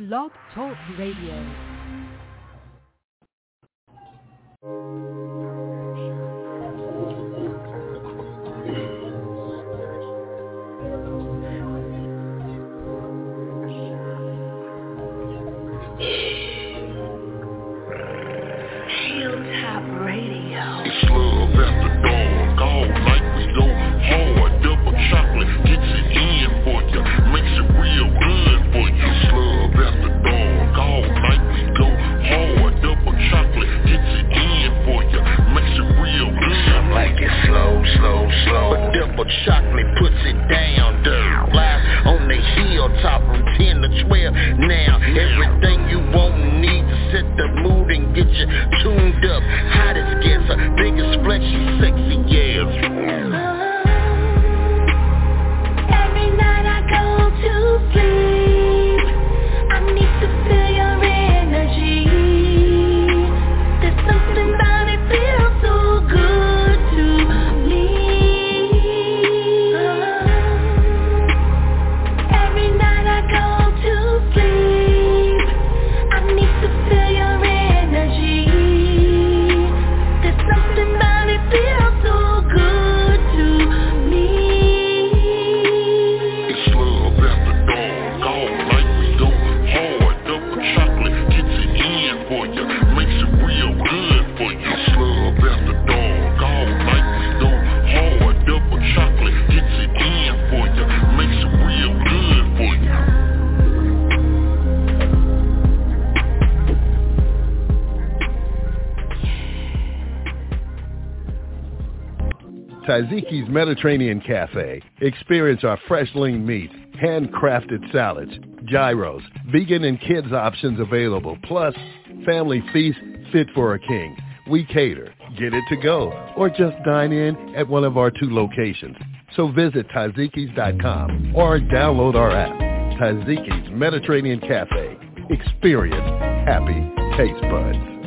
Blog Talk Radio. Mediterranean Cafe. Experience our fresh lean meat, handcrafted salads, gyros, vegan and kids options available, plus family feast fit for a king. We cater, get it to go, or just dine in at one of our two locations. So visit Tazikis.com or download our app. Taziki's Mediterranean Cafe. Experience happy taste buds.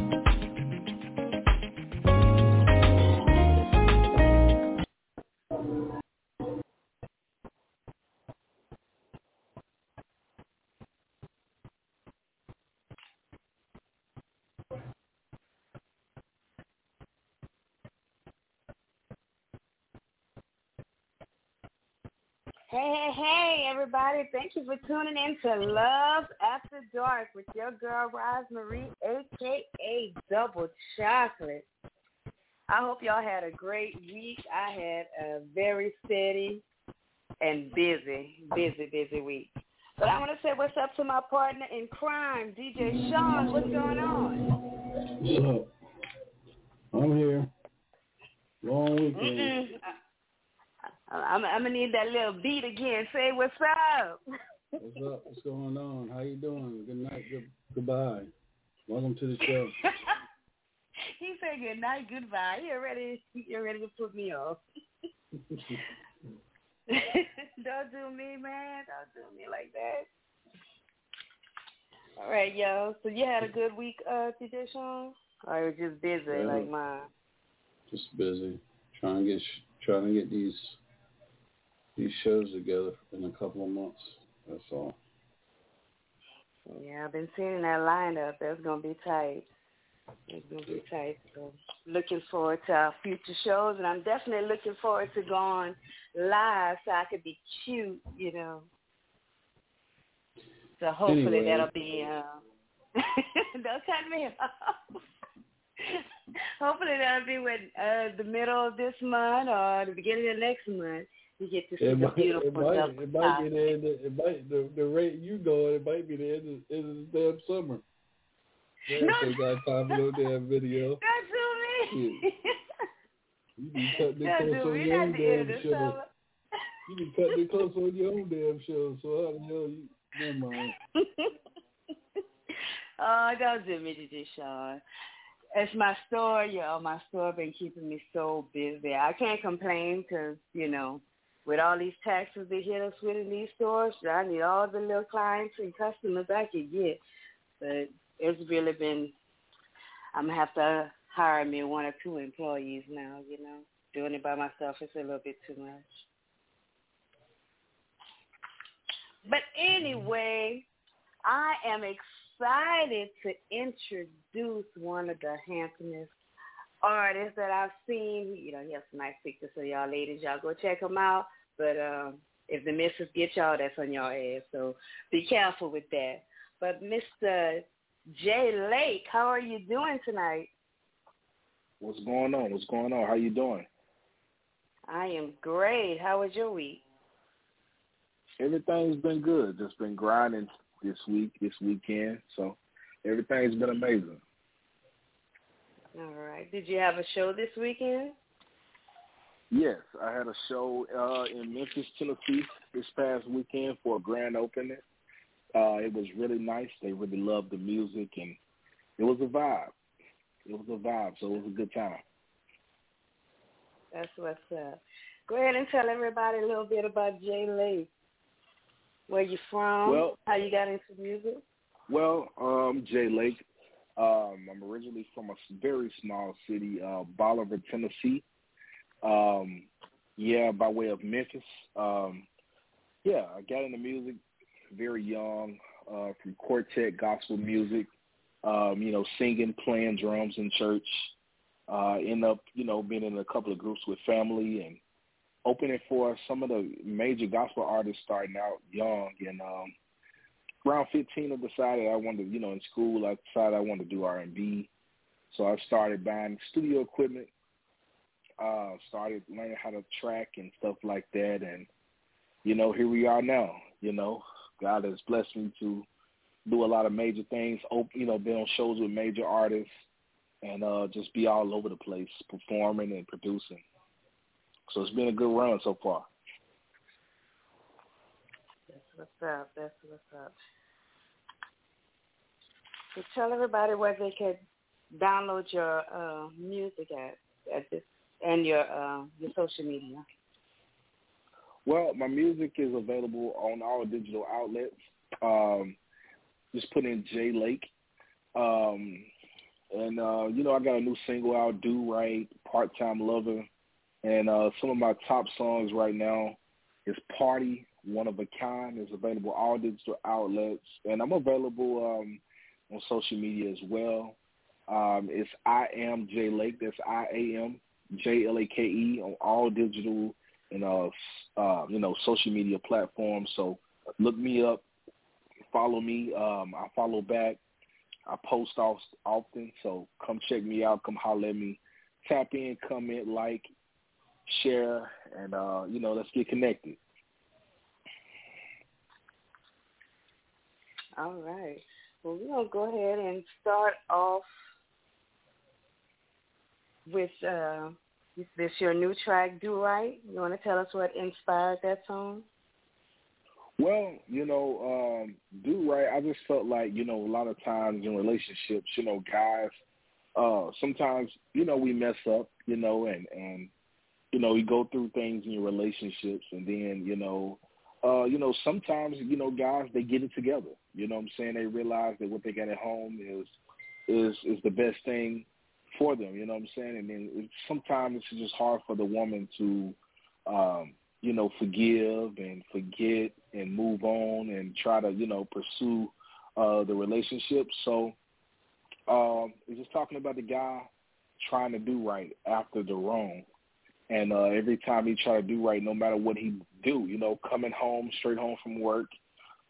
Hey, hey, everybody. Thank you for tuning in to Love After Dark with your girl, Rosemarie, a.k.a. Double Chocolate. I hope y'all had a great week. I had a very steady and busy, busy, busy week. But I want to say what's up to my partner in crime, DJ Sean. What's going on? What's up? I'm here. Long weekend. Mm-mm. I, I'm, I'm to need that little beat again. Say what's up. What's up? What's going on? How you doing? Good night. Good, goodbye. Welcome to the show. he said good night, goodbye. You're ready. You're ready to put me off. Don't do me, man. Don't do me like that. All right, yo. So you had a good week, uh, DJ Sean? Or you was just busy Yeah. like mine? Just busy trying to get trying to get these these shows together in a couple of months. That's all. Yeah, I've been seeing that lineup. That's gonna be tight. It's gonna be tight. So looking forward to our future shows, and I'm definitely looking forward to going live so I could be cute, you know. So hopefully Anyway. that'll be. Uh, don't cut me off. hopefully that'll be with uh, the middle of this month or the beginning of next month. We get to see It the might, beautiful it might, it might be the end. Of, it might the the rate you going. It might be the end of, end of the damn summer. Yeah, No. they got time for no damn video. Don't do me. You be cutting it close on your own damn show. You be cutting it close on your own damn show. So how the hell you? Never mind. oh, don't do me, DJ Sean. It's my store, yo. My store been keeping me so busy. I can't complain because, you know, with all these taxes they hit us with in these stores, I need all the little clients and customers I could get. But it's really been, I'm going to have to hire me one or two employees now, you know. Doing it by myself is a little bit too much. But anyway, I am excited to introduce one of the handsomest artists that I've seen. You know, he has some nice pictures, so y'all ladies, y'all go check him out. But um, if the missus get y'all, that's on y'all ass. So be careful with that. But Mr. Jay Lake, how are you doing tonight? What's going on? What's going on? How you doing? I am great. How was your week? Everything's been good. Just been grinding this week, this weekend. So everything's been amazing. All right. Did you have a show this weekend? Yes, I had a show uh, in Memphis, Tennessee this past weekend for a grand opening. Uh, it was really nice. They really loved the music, and it was a vibe. It was a vibe, so it was a good time. That's what's up. Go ahead and tell everybody a little bit about Jay Lake. Where you from? Well, how you got into music? Well, um, Jay Lake. Um, I'm originally from a very small city, uh, Bolivar, Tennessee. Um, yeah, by way of Memphis. Um, yeah, I got into music very young, uh, from quartet gospel music, um, you know, singing, playing drums in church. Uh, end up, you know, being in a couple of groups with family and opening for some of the major gospel artists starting out young. And um, around 15, I decided I wanted, you know, in school, I decided I wanted to do R&B. So I started buying studio equipment, uh, started learning how to track and stuff like that. And, you know, here we are now, you know, God has blessed me to do a lot of major things, you know, been on shows with major artists and uh, just be all over the place performing and producing. So it's been a good run so far. That's what's up. That's what's up. So tell everybody where they can download your uh, music at, at this and your uh, your social media. Well, my music is available on all digital outlets. Um, just put in Jay Lake. Um, and, uh, you know, I got a new single out, Do Right, Part Time Lover. And uh, some of my top songs right now is Party, One of a Kind, is available all digital outlets. And I'm available um, on social media as well. Um, it's I am Jay Lake. That's I A M J L A K E on all digital and uh, uh, you know social media platforms. So look me up, follow me. Um, I follow back. I post off often, so come check me out. Come holler at me. Tap in, comment, like, share, and uh, you know let's get connected. All right. Well, we're gonna go ahead and start off with uh, is this your new track, Do Right? You want to tell us what inspired that song? Well, you know, um, Do Right, I just felt like, you know, a lot of times in relationships, you know, guys, uh, sometimes, you know, we mess up, you know, and, and, you know, you go through things in your relationships and then, you know, uh, you know, sometimes, you know, guys, they get it together. You know what I'm saying? They realize that what they got at home is, is, is the best thing for them. You know what I'm saying? And then it, sometimes it's just hard for the woman to, um, you know, forgive and forget and move on and try to, you know, pursue uh, the relationship. So um, it's just talking about the guy trying to do right after the wrong. And uh, every time he try to do right, no matter what he do, you know, coming home, straight home from work,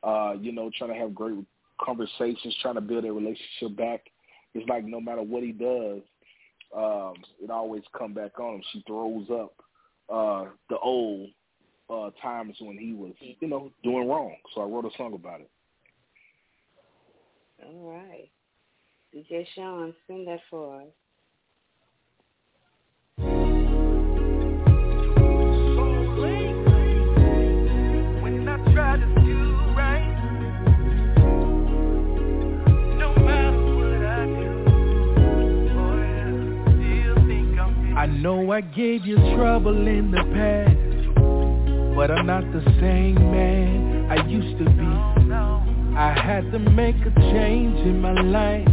uh, you know, trying to have great conversations, trying to build a relationship back. It's like no matter what he does, um, it always come back on him. She throws up uh, the old uh, times when he was, you know, doing wrong. So I wrote a song about it. All right. DJ Sean, sing that for us. I know I gave you trouble in the past, but I'm not the same man I used to be. I had to make a change in my life.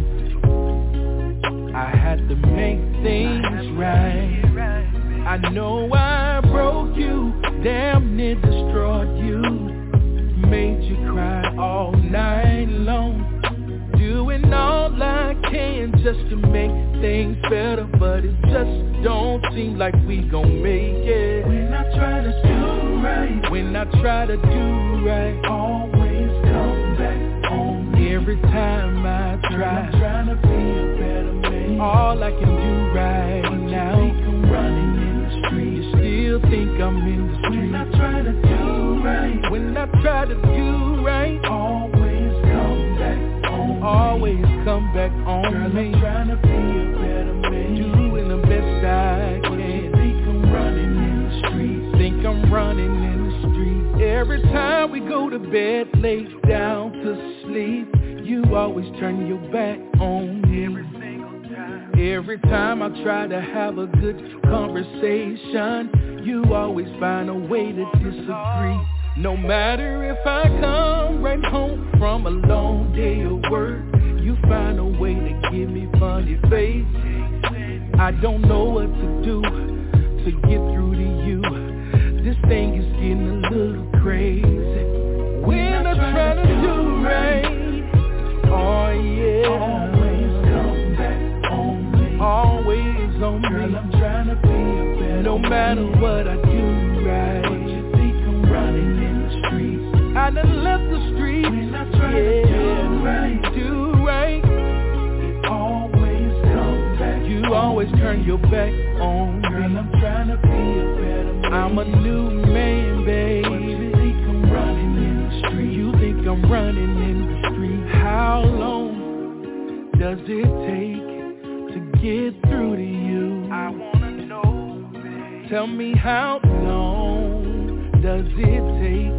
I had to make things right. I know I broke you, damn near destroyed you, made you cry all night long doing all I can just to make things better, but it's just don't seem like we gon' make it. When I try to do right, when I try to do right, always come back on me. Every time I try, I'm trying to be a better man. All I can do right but now, you think I'm running in the street. You still think I'm in the street. When I try to do right, when I try to do right, always come back on always come back on Girl, me. I'm trying to be a better man. Doing the can. Think I'm running in the street. Think I'm running in the street. Every time we go to bed, lay down to sleep, you always turn your back on me. Every time I try to have a good conversation, you always find a way to disagree. No matter if I come right home from a long day of work, you find a way to give me funny face. I don't know what to do to get through to you. This thing is getting a little crazy. When I try to do right, oh yeah, Always come back on me. always on Girl, me. I'm trying to be a better No matter man. what I do But right, you think I'm running in the streets. I done left the streets. When I try to do Yeah, right, do You always turn your back on Girl, me. I'm trying to be a better man. I'm a new man, But baby. you think I'm running in the streets. You think I'm running in the street? How long does it take to get through to you? I wanna know. Tell me how long does it take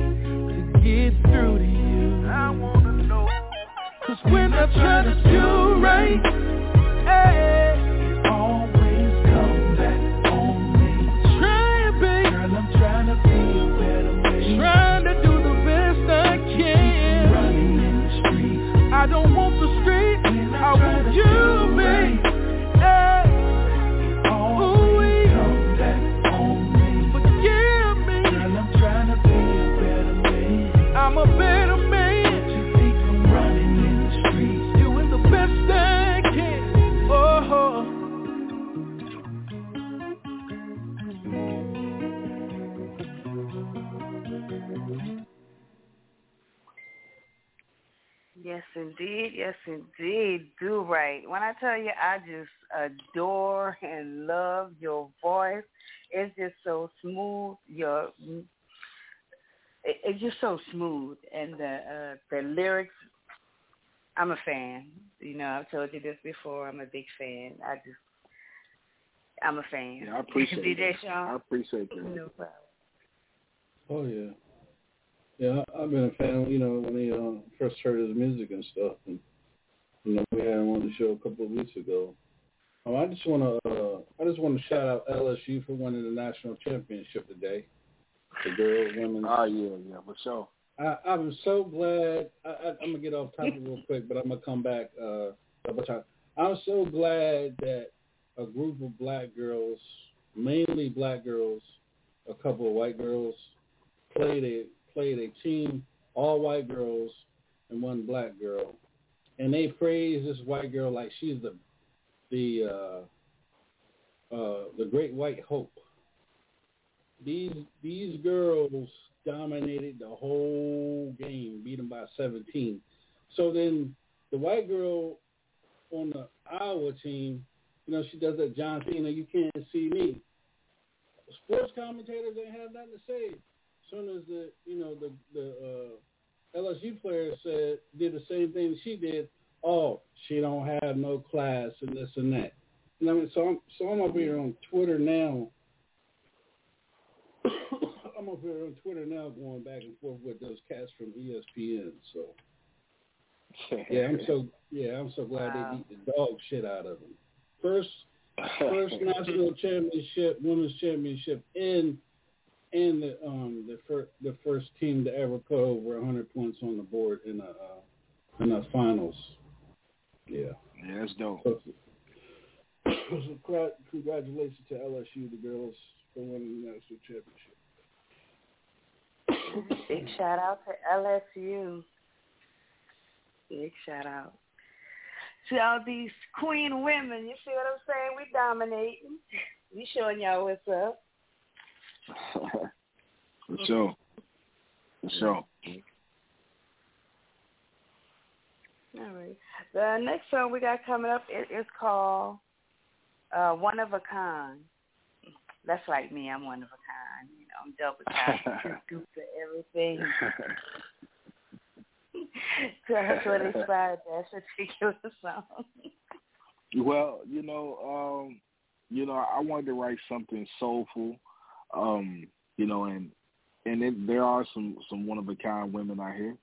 to get through to you? I wanna know. Cause when I try to do right, hey, Yes, indeed. Yes, indeed. Do right. When I tell you, I just adore and love your voice. It's just so smooth. Your it- it's just so smooth, and the uh, the lyrics. I'm a fan. You know, I've told you this before. I'm a big fan. I just, I'm a fan. Yeah, I appreciate you, DJ that. I appreciate that. No problem. Oh yeah, yeah. I've been a fan. You know, when they uh, first heard his music and stuff, and you know, we had him on the show a couple of weeks ago. Um, I just want to, uh, I just want to shout out LSU for winning the national championship today. The girls, women. Oh yeah, yeah, for sure. I, I'm so glad. I, I, I'm gonna get off topic real quick, but I'm gonna come back. Uh, double time. I'm so glad that a group of black girls, mainly black girls, a couple of white girls, played a played a team, all white girls and one black girl, and they praised this white girl like she's the the uh, uh, the great white hope. These these girls dominated the whole game, beat them by 17. So then the white girl on the Iowa team, you know, she does that John Cena, you can't see me. Sports commentators ain't have nothing to say. Soon as the you know the the uh, LSU player said did the same thing she did. Oh, she don't have no class and this and that. And I mean, so I'm so I'm up here on Twitter now. I'm up here on Twitter now, going back and forth with those cats from ESPN. So yeah, I'm so yeah, I'm so glad Wow. they beat the dog shit out of them. First first national championship, women's championship in in the um the first the first team to ever put over 100 points on the board in a uh, in the finals. Yeah. Yeah, that's dope. So, so congratulations to LSU, the girls, for winning the national championship. Big shout out to LSU. Big shout out. to all these queen women. You see what I'm saying? We dominating. We showing y'all what's up. For sure. For sure. All right. The next song we got coming up is, is called uh, "One of a Kind." That's like me. I'm one of a kind. You know, I'm double kind, scoop to everything. that's what inspired that particular song. Well, you know, um, you know, I wanted to write something soulful, um, you know, and and it, there are some some one of a kind women out here,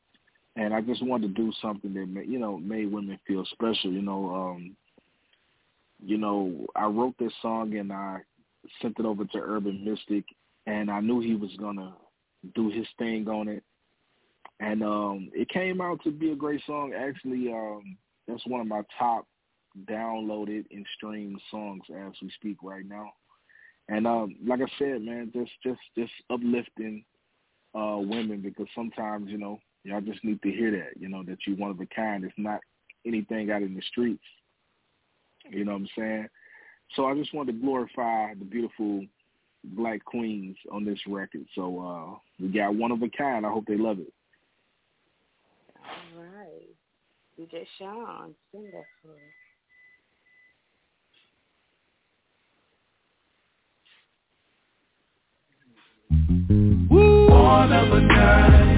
and I just wanted to do something that ma- you know made women feel special. You know, um, you know, I wrote this song and I sent it over to Urban Mystic, and I knew he was gonna do his thing on it, and um, it came out to be a great song. Actually, um, that's one of my top downloaded and streamed songs as we speak right now. And um, like I said, man, just just just uplifting uh, women because sometimes you know y'all just need to hear that. You know that you're one of a kind. It's not anything out in the streets. You know what I'm saying? So I just wanted to glorify the beautiful black queens on this record. So uh, we got one of a kind. I hope they love it. All right. DJ Sean, sing that. One of a kind.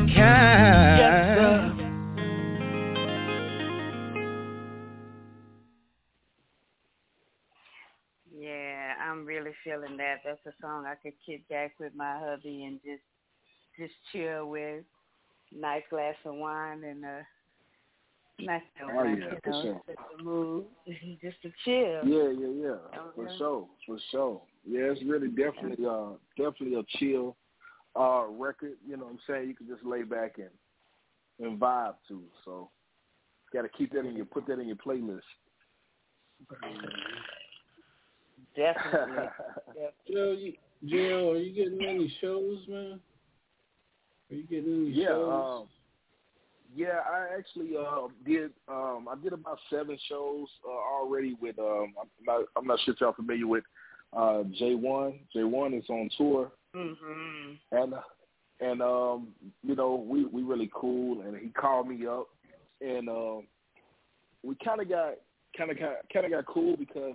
One kind Yes, sir. Yeah, I'm really feeling that. That's a song I could kick back with my hubby and just just chill with. Nice glass of wine and a nice so Oh, much, yeah, you know, sure. just to move, just to chill. Yeah, yeah, yeah. For Okay. sure, for sure. Yeah, it's really definitely uh definitely a chill uh record, you know what I'm saying? You can just lay back and and vibe to. So gotta keep that in your put that in your playlist. Definitely. Joe, you, Joe, are you getting any shows, man? Are you getting any Yeah, shows? um, yeah, I actually uh, did. Um, I did about seven shows uh, already with. Um, I'm not. I'm not sure if y'all familiar with uh, J-Wonn. J One is on tour, Mhm. and and um, you know we we really cool. And he called me up, and um, we kind of got kind of kind of got cool because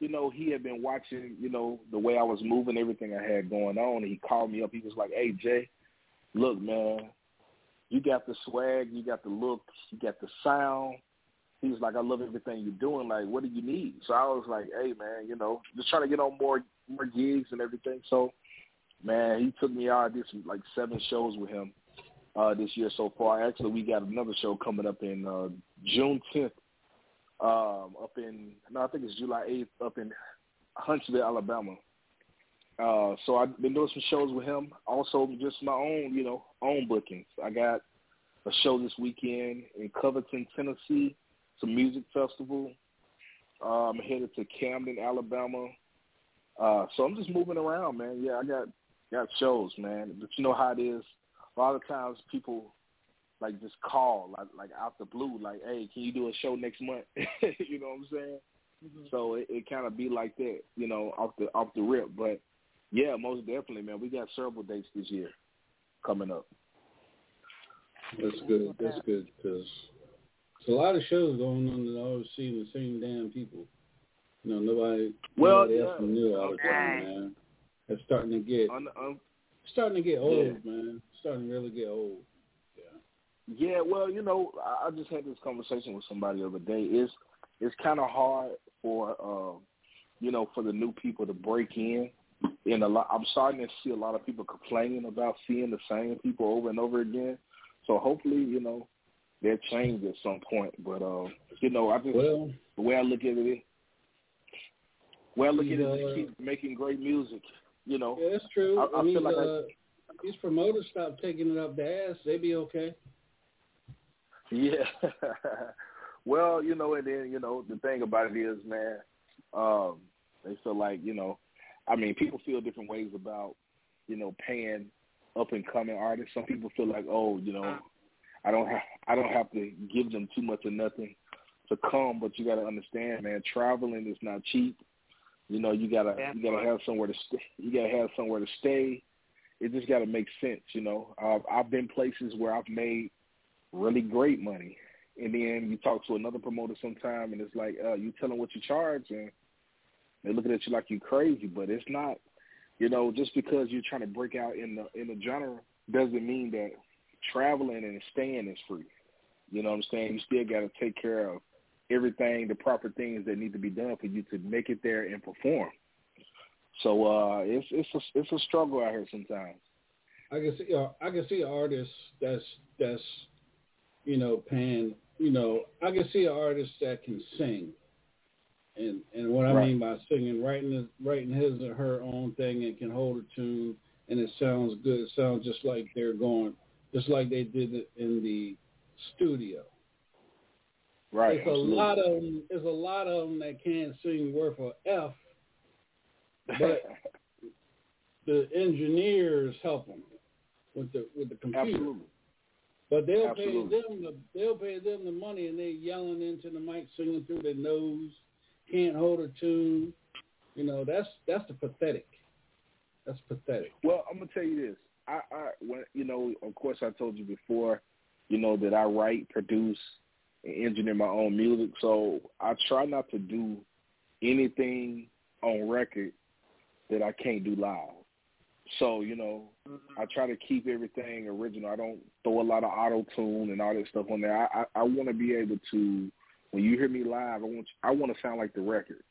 you know he had been watching you know the way I was moving, everything I had going on. And he called me up. He was like, "Hey Jay, look, man." you got the swag, you got the look, you got the sound. He was like, I love everything you're doing. Like, what do you need? So I was like, hey, man, you know, just trying to get on more more gigs and everything. So, man, he took me out. I did some like seven shows with him uh, this year so far. Actually, we got another show coming up in uh, June 10th. Um, up in no, I think it's July 8th up in Huntsville, Alabama. Uh, so I've been doing some shows with him. Also, just my own, you know, own bookings. I got a show this weekend in Covington, Tennessee. It's a music festival. Uh, I'm headed to Camden, Alabama. Uh, so I'm just moving around, man. Yeah, I got got shows, man. But you know how it is. A lot of times people like just call like like out the blue, like, "Hey, can you do a show next month?" you know what I'm saying? Mm-hmm. So it, it kind of be like that, you know, off the off the rip. But yeah, most definitely, man. We got several dates this year coming up. That's good. That's good because there's a lot of shows going on and always see the same damn people. You know, nobody, Well, nobody yeah. else is new all the time, man. It's starting to get Un, un, starting to get old, Yeah. man. Starting to really get old. Yeah, Yeah. well, you know, I, I just had this conversation with somebody the other day. It's it's kind of hard for um, you know, for the new people to break in. And a lot, I'm starting to see a lot of people complaining about seeing the same people over and over again. So hopefully, you know, they'll change at some point. But uh, you know, I just Well, the way I look at it, the way I look at it, is Yeah. to keep making great music. You know, yeah, that's true. I- I and feel these, like I- uh, these promoters stop taking it up the ass. They be okay. Yeah. well, you know, and then, you know, the thing about it is, man, um, they feel like, you know, I mean, people feel different ways about, you know, paying up and coming artists. Some people feel like, oh, you know, I don't have I don't have to give them too much or nothing to come, but you got to understand, man, traveling is not cheap. You know, you gotta you gotta have somewhere to stay. You gotta have somewhere to stay. It just gotta make sense, you know. Uh, I've been places where I've made really great money, and then you talk to another promoter sometime, and it's like uh, you tell them what you charge, and they're looking at you like you're crazy. But it's not, you know, just because you're trying to break out in the in the genre doesn't mean that traveling and staying is free. You know what I'm saying? You still got to take care of everything, the proper things that need to be done for you to make it there and perform. So uh, it's it's a, it's a struggle out here sometimes. I can see uh, I can see artists that's that's you know paying you know I can see an artist that can sing, and and what I Right. mean by singing, writing writing his or her own thing and can hold a tune and it sounds good. It sounds just like they're going, just like they did it in the studio. Right. There's a lot of them. There's a lot of them that can't sing worth a f, but the engineers help them with the with the computer. Absolutely. But they'll Absolutely. pay them the they'll pay them the money, and they yelling into the mic, singing through their nose, can't hold a tune. You know that's that's the pathetic. That's pathetic. Well, I'm gonna tell you this. I, I when you know, of course, I told you before, you know, that I write, produce, and engineer my own music. So I try not to do anything on record that I can't do live. So you know, mm-hmm. I try to keep everything original. I don't throw a lot of auto tune and all that stuff on there. I I, I want to be able to, when you hear me live, I want I want to sound like the record.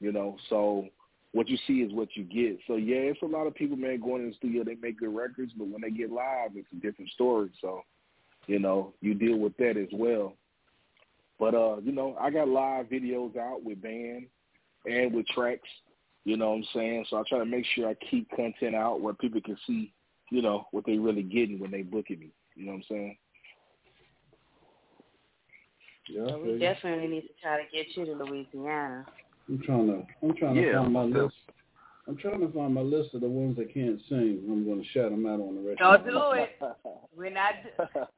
You know, so what you see is what you get. So yeah, it's a lot of people, man, going in the studio. They make good records, but when they get live, it's a different story. So, you know, you deal with that as well. But uh, you know, I got live videos out with band and with tracks. You know what I'm saying? So I try to make sure I keep content out where people can see, you know, what they really getting when they booking me. You know what I'm saying? Yeah, So we definitely need to try to get you to Louisiana. I'm trying to I'm trying to Yeah, find my most list. I'm trying to find my list of the ones that can't sing. I'm going to shout them out on the record. Don't do it. We're not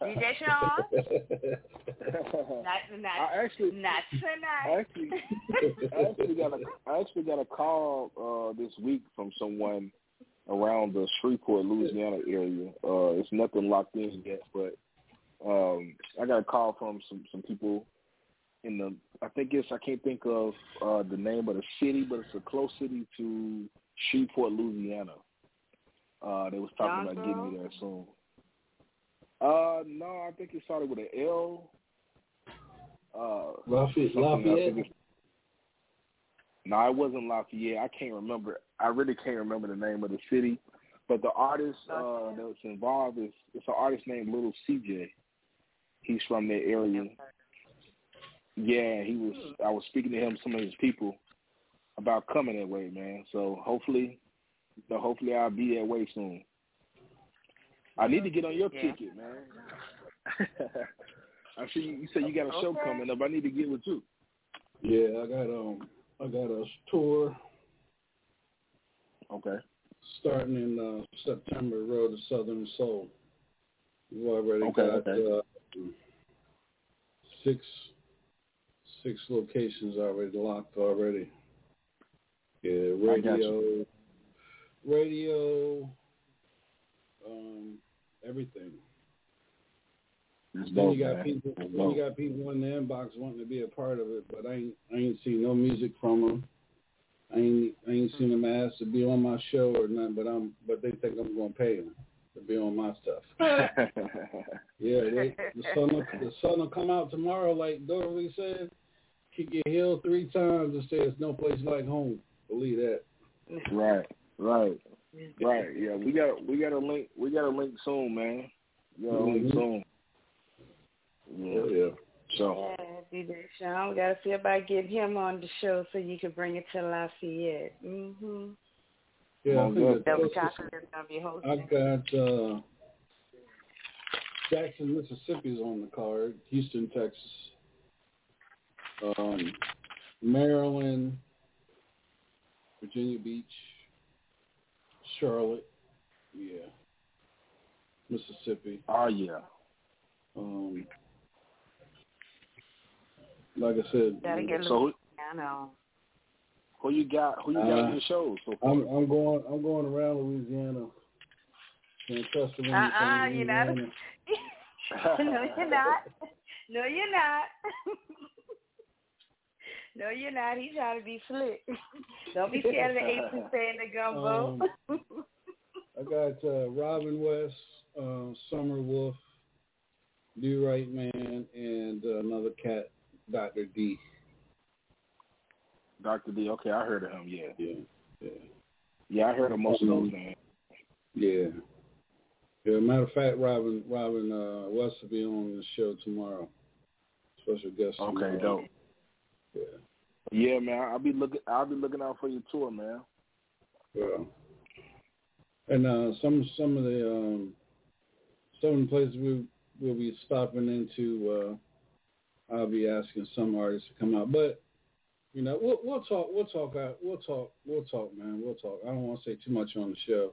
DJ Sean. Not not I actually, not I tonight. actually, I actually got a, I actually got a call uh, this week from someone around the Shreveport, Louisiana area. Uh, it's nothing locked in yet, but um, I got a call from some some people in the. I think it's I can't think of uh, the name of the city, but it's a close city to Shreveport, Louisiana. Uh, they was talking about getting me there soon. Uh, no, I think it started with an L. Uh, Lafayette. something, I Lafayette. No, it wasn't Lafayette. I can't remember. I really can't remember the name of the city. But the artist uh, that was involved is it's an artist named Little CJ. He's from that area. Yeah, he was. I was speaking to him, some of his people, about coming that way, man. So hopefully, so hopefully I'll be that way soon. I need to get on your Yeah. ticket, man. I see you, you said you got a show Okay. coming up. I need to get with you. Yeah, I got um I got a tour Okay. starting in uh, September. Road to Southern Soul. We've already Okay, got okay. Uh, six six locations already locked already. Yeah, radio, radio, um, everything. That's Then you got man. people. That's Then you got people in the inbox wanting to be a part of it, but I ain't. I ain't seen no music from them. I ain't. I ain't seen them ask to be on my show or nothing. But I'm. But they think I'm gonna pay them to be on my stuff. Yeah, they, the sun. Will, the sun will come out tomorrow, like Dorothy said. Kick your heel three times and say it's no place like home. Believe that. right, right, right. Yeah, we got we got a link. We got a link soon, man. We got a link Mhm. soon. Yeah. Oh, yeah. So Yeah, DJ Sean, we gotta see about getting him on the show so you can bring it to Lafayette. Mm-hmm. Yeah, I Well, think Double chocolate is gonna be I hosting. got uh, Jackson, Mississippi's on the card. Houston, Texas. Um, Maryland, Virginia Beach, Charlotte, yeah, Mississippi. oh yeah. Um, like I said, Gotta So who, Louisiana. who you got? Who you got Uh, in your shows? So? I'm I'm going I'm going around Louisiana. Can't trust Uh-uh, from you're not. No, you're not. No, you're not. no, you're not. He's trying to be slick. Don't be scared of the eight percent the gumbo. I got uh, Robin West, uh, Summer Wolf, Do Right Man, and uh, another cat, Doctor D. Doctor D. Okay, I heard of him. Yeah, Yeah, yeah, yeah, I heard of most of those, man. yeah. Yeah, matter of fact, Robin Robin uh, West will be on the show tomorrow. Special guest. Okay, tomorrow. dope. Yeah. Yeah, man. I'll be looking. I'll be looking out for your tour, man. Yeah. And uh, some some of the um, some of the places we we'll be stopping into, uh, I'll be asking some artists to come out. But you know, we'll we'll talk we'll talk we'll talk we'll talk, man. We'll talk. I don't want to say too much on the show.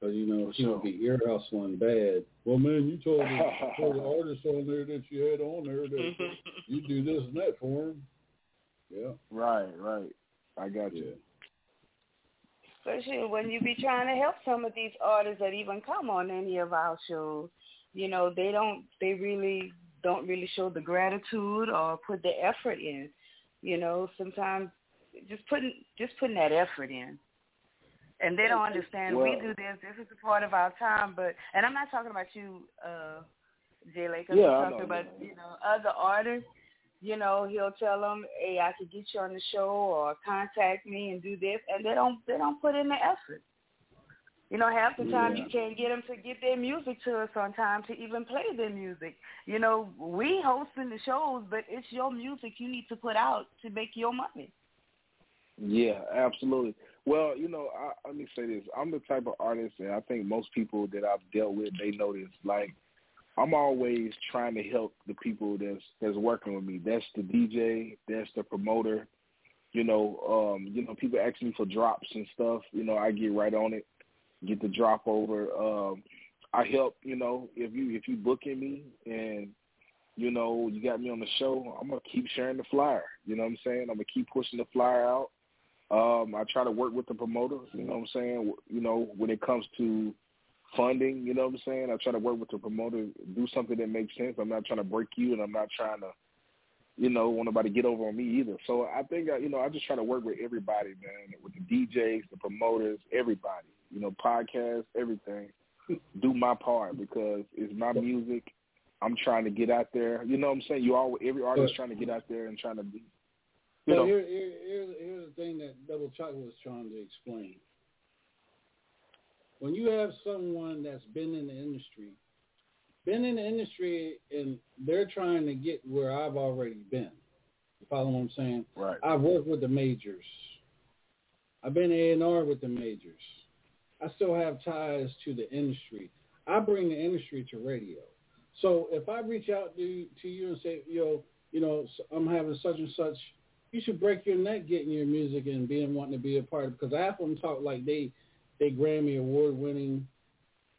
Because, you know, For people sure. be ear hustling bad. Well, man, you told the, told the artist on there that you had on there that you do this and that for him. Yeah. Right, right. I got you. Especially when you be trying to help some of these artists that even come on any of our shows. You know, they don't they really don't really show the gratitude or put the effort in. You know, sometimes just putting just putting that effort in. And they don't understand we do this, this is a part of our time, but and I'm not talking about you, uh Jay Lake, I'm Yeah, talking know, about, yeah. you know, other artists you know, he'll tell them, "Hey, I could get you on the show, or contact me and do this," and they don't they don't put in the effort. You know, half the time Yeah. you can't get them to get their music to us on time to even play their music. You know, we hosting the shows, but it's your music you need to put out to make your money. Yeah, absolutely. Well, you know, I, let me say this: I'm the type of artist, and I think most people that I've dealt with, they know this. Like, I'm always trying to help the people that's that's working with me. That's the DJ, that's the promoter. You know, um, you know, people ask me for drops and stuff. You know, I get right on it, get the drop over. Um, I help. You know, if you if you booking me and you know you got me on the show, I'm gonna keep sharing the flyer. You know what I'm saying? I'm gonna keep pushing the flyer out. Um, I try to work with the promoter, you know what I'm saying? You know, when it comes to funding, you know what I'm saying? I try to work with the promoter, do something that makes sense. I'm not trying to break you and I'm not trying to, you know, want nobody to get over on me either. So I think, uh, you know, I just try to work with everybody, man, with the DJs, the promoters, everybody, you know, podcasts, everything. do my part because it's my music. I'm trying to get out there. You know what I'm saying? You all every artist trying to get out there and trying to be you So know, here, here, here's, here's the thing that Double Chocolate was trying to explain. When you have someone that's been in the industry, been in the industry, and they're trying to get where I've already been. You follow what I'm saying? Right. I've worked with the majors. I've been A and R with the majors. I still have ties to the industry. I bring the industry to radio. So if I reach out to to you and say, yo, you know, I'm having such and such you should break your neck getting your music and being wanting to be a part of it because half of them talk like they they Grammy award winning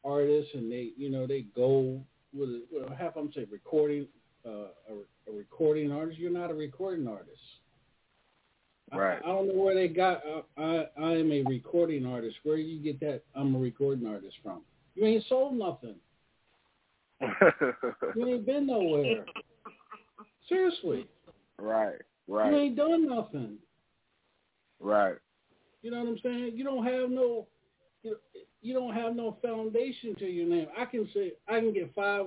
artists and they you know they go with. Well, half of them say recording uh, a, a recording artist. You're not a recording artist. Right. I, I don't know where they got. Uh, I I am a recording artist. Where do you get that? I'm a recording artist from? You ain't sold nothing. You ain't been nowhere. Seriously. right, Right. You ain't done nothing. right. You know what I'm saying? You don't have no, you, don't have no foundation to your name. I can say I can get five.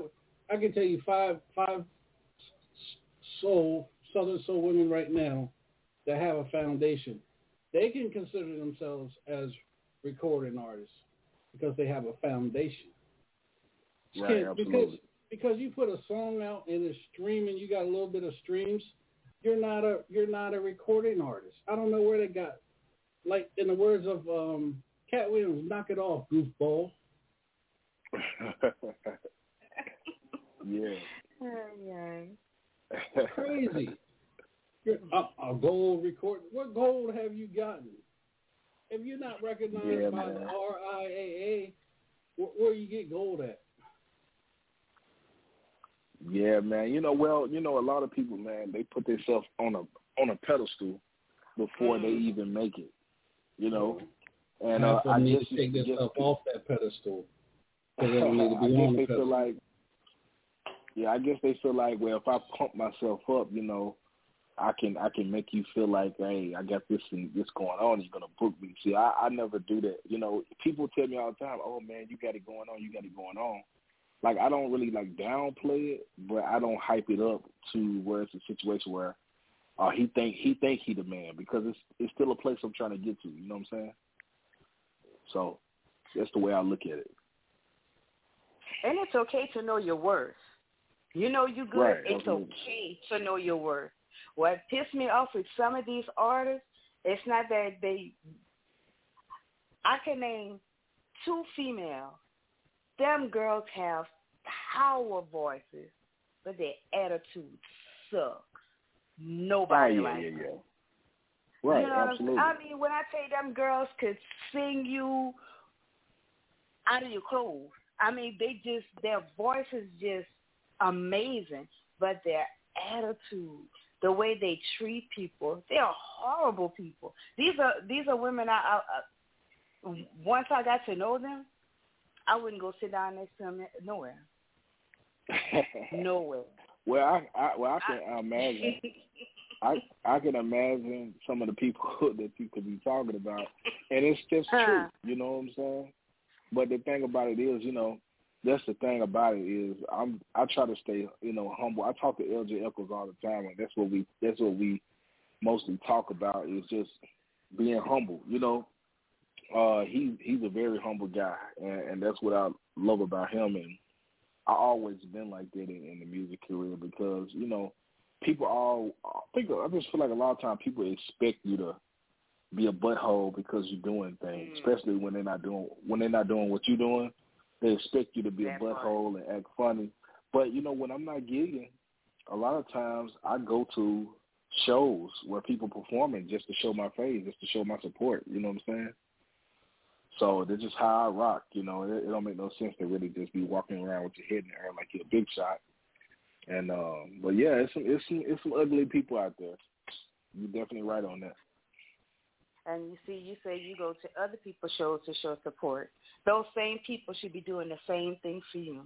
I can tell you five five soul Southern soul women right now that have a foundation. They can consider themselves as recording artists because they have a foundation. Right, because absolutely. because you put a song out and it's streaming, you got a little bit of streams. You're not a you're not a recording artist. I don't know where they got. Like in the words of um, Katt Williams, knock it off, goofball. yeah. yeah. Crazy. You're, a, a gold record. What gold have you gotten? If you're not recognized Yeah, by man. the RIAA, where, where you get gold at? Yeah, man. You know, well, you know, a lot of people, man, they put themselves on a on a pedestal before they Mm. even make it. You know, and uh, I need guess to take themselves off that pedestal. 'Cause they don't need to I guess they feel like, yeah, I guess they feel like, well, if I pump myself up, you know, I can I can make you feel like, hey, I got this and this going on. You're gonna book me. See, I, I never do that. You know, people tell me all the time, oh man, you got it going on. You got it going on. Like I don't really like downplay it, but I don't hype it up to where it's a situation where uh, he think he think he the man because it's it's still a place I'm trying to get to. You know what I'm saying? So that's the way I look at it. And it's okay to know your worth. You know you good. Right, it's absolutely. okay to know your worth. What pissed me off with some of these artists, it's not that they. I can name two females. Them girls have power voices, but their attitude sucks. Nobody oh, yeah, likes yeah, them. Right, you know absolutely. I mean, when I say them girls could sing you out of your clothes. I mean, they just their voice is just amazing, but their attitude, the way they treat people, they are horrible people. These are these are women. I, I, I once I got to know them, I wouldn't go sit down next to them nowhere. Nowhere. well, I, I well I can imagine. I I can imagine some of the people that you could be talking about, and it's just true. You know what I'm saying? But the thing about it is, you know, that's the thing about it is I'm I try to stay, you know, humble. I talk to LJ Echols all the time, and that's what we that's what we mostly talk about is just being humble. You know, uh, he he's a very humble guy, and, and that's what I love about him. And I always been like that in, in the music career because you know people all I think I just feel like a lot of times people expect you to be a butthole because you're doing things, Mm. especially when they're not doing when they're not doing what you're doing. They expect you to be That a butthole and act funny. But you know when I'm not gigging, a lot of times I go to shows where people performing just to show my face, just to show my support. You know what I'm saying? So that's just how I rock. You know, it, it don't make no sense to really just be walking around with your head in the air like you're a big shot. And um, but yeah, it's some it's some it's some ugly people out there. You're definitely right on that. And you see, you say you go to other people's shows to show support. Those same people should be doing the same thing for you.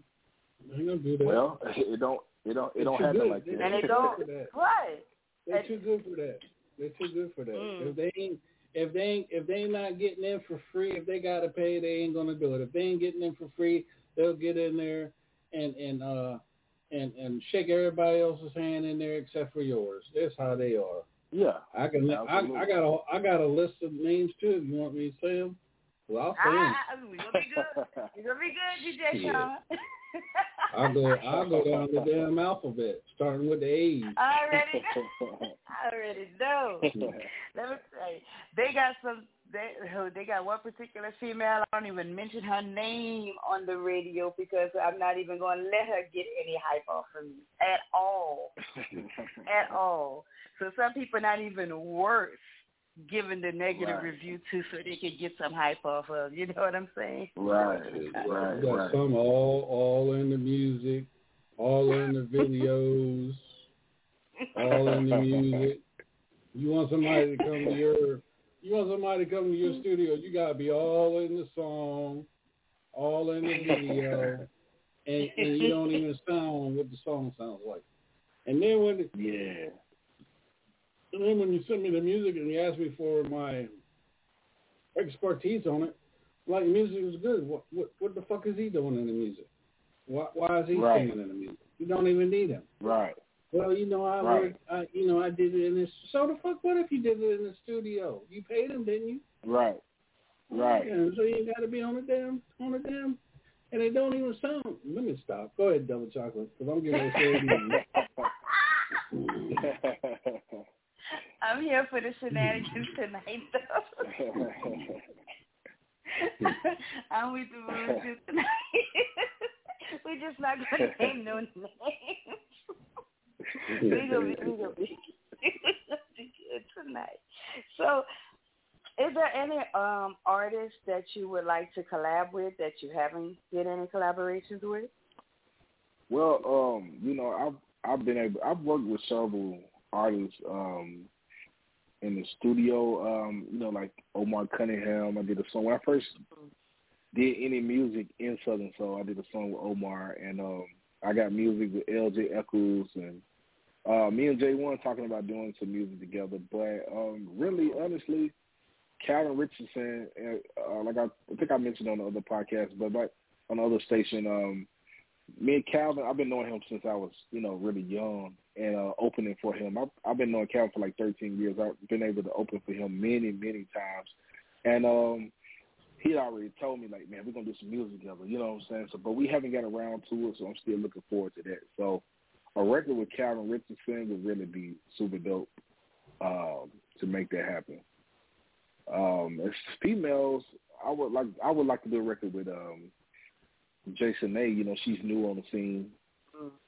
They gonna do that. Well, it don't it don't it They're don't too happen good. like that. And it They're don't too good for that. right. They're too good for that. They're too good for that. Mm. If they ain't if they ain't if they ain't not getting in for free, if they gotta pay, they ain't gonna do it. If they ain't getting in for free, they'll get in there and and uh and and shake everybody else's hand in there except for yours. That's how they are. Yeah, I can I, Absolutely. I got a I got a list of names too. If you want me to say them, well I'll say them. Ah, we gonna be good. We gonna be good, DJ Yeah. Sean. I'll go I'll go down the damn alphabet, starting with the A's. I already know. I already know. Let me say, they got some. They they got one particular female. I don't even mention her name on the radio because I'm not even going to let her get any hype off of me at all, at all. So some people not even worth giving the negative Right. review to, so they can get some hype off of. You know what I'm saying? right, right, You got right. some all all in the music, all in the videos, all in the music. You want somebody to come to your you want somebody to come to your mm-hmm. studio, you gotta be all in the song, all in the video, and, and you don't even sound what the song sounds like. And then when Yeah, and then when you sent me the music and you asked me for my expertise on it, like music is good. What what what the fuck is he doing in the music? Why why is he Right. singing in the music? You don't even need him. right. Well, you know, I Right. worked, I, you know, I did it in this. So the fuck, what if you did it in the studio? You paid him, didn't you? Right. Right. Yeah, so you got to be on the damn, on the damn, and it don't even sound. Let me stop. Go ahead, double chocolate, because I'm getting ready to say. I'm here for the shenanigans tonight, though. I'm with the bullshit tonight. We're just not gonna name no names. We gonna be, we gonna be, be good tonight. So, is there any um artists that you would like to collab with that you haven't did any collaborations with? Well, um, you know, I've I've been able I've worked with several artists um in the studio, um, you know, like Omar Cunningham. I did a song when I first did any music in Southern Soul, I did a song with Omar and um I got music with LJ Echols and uh me and J-Wonn talking about doing some music together. But um really honestly Calvin Richardson, uh, like I, I think I mentioned on the other podcast, but like on the other station, um, me and Calvin, I've been knowing him since I was, you know, really young and uh, opening for him. I've, I've been knowing Calvin for like 13 years. I've been able to open for him many, many times. And um, he already told me, like, man, we're to do some music together. You know what I'm saying? So, But we haven't got around to it, so I'm still looking forward to that. So a record with Calvin Richardson would really be super dope um, to make that happen. Um, as females, I would like I would like to do a record with um, Jason A. You know, she's new on the scene,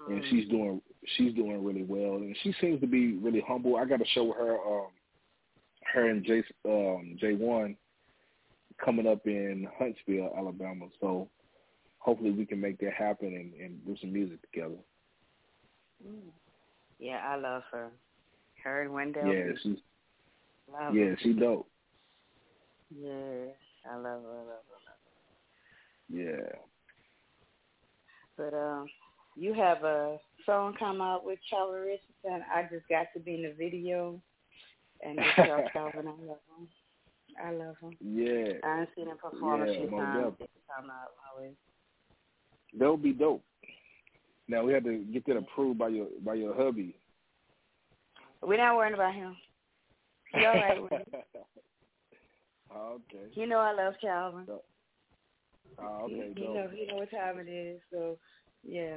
and she's doing she's doing really well, and she seems to be really humble. I got to show her um, her and J um, J-Wonn coming up in Huntsville, Alabama. So hopefully we can make that happen and, and do some music together. Yeah, I love her. Her and Wendell. Yeah, she's love yeah her. she dope. Yeah, I love her. I love her. Yeah. But um, you have a song come out with Charlie Richardson. I just got to be in the video, and tell Calvin I love him. I love him. Yeah. I ain't seen him perform Yeah, a few times. I'm out always. That would be dope. Now we have to get that approved by your by your hubby. We're not worrying about him. He all right with it. Oh, okay. You know I love Calvin. Oh, okay. You, you know, you know what time it is. So, yeah.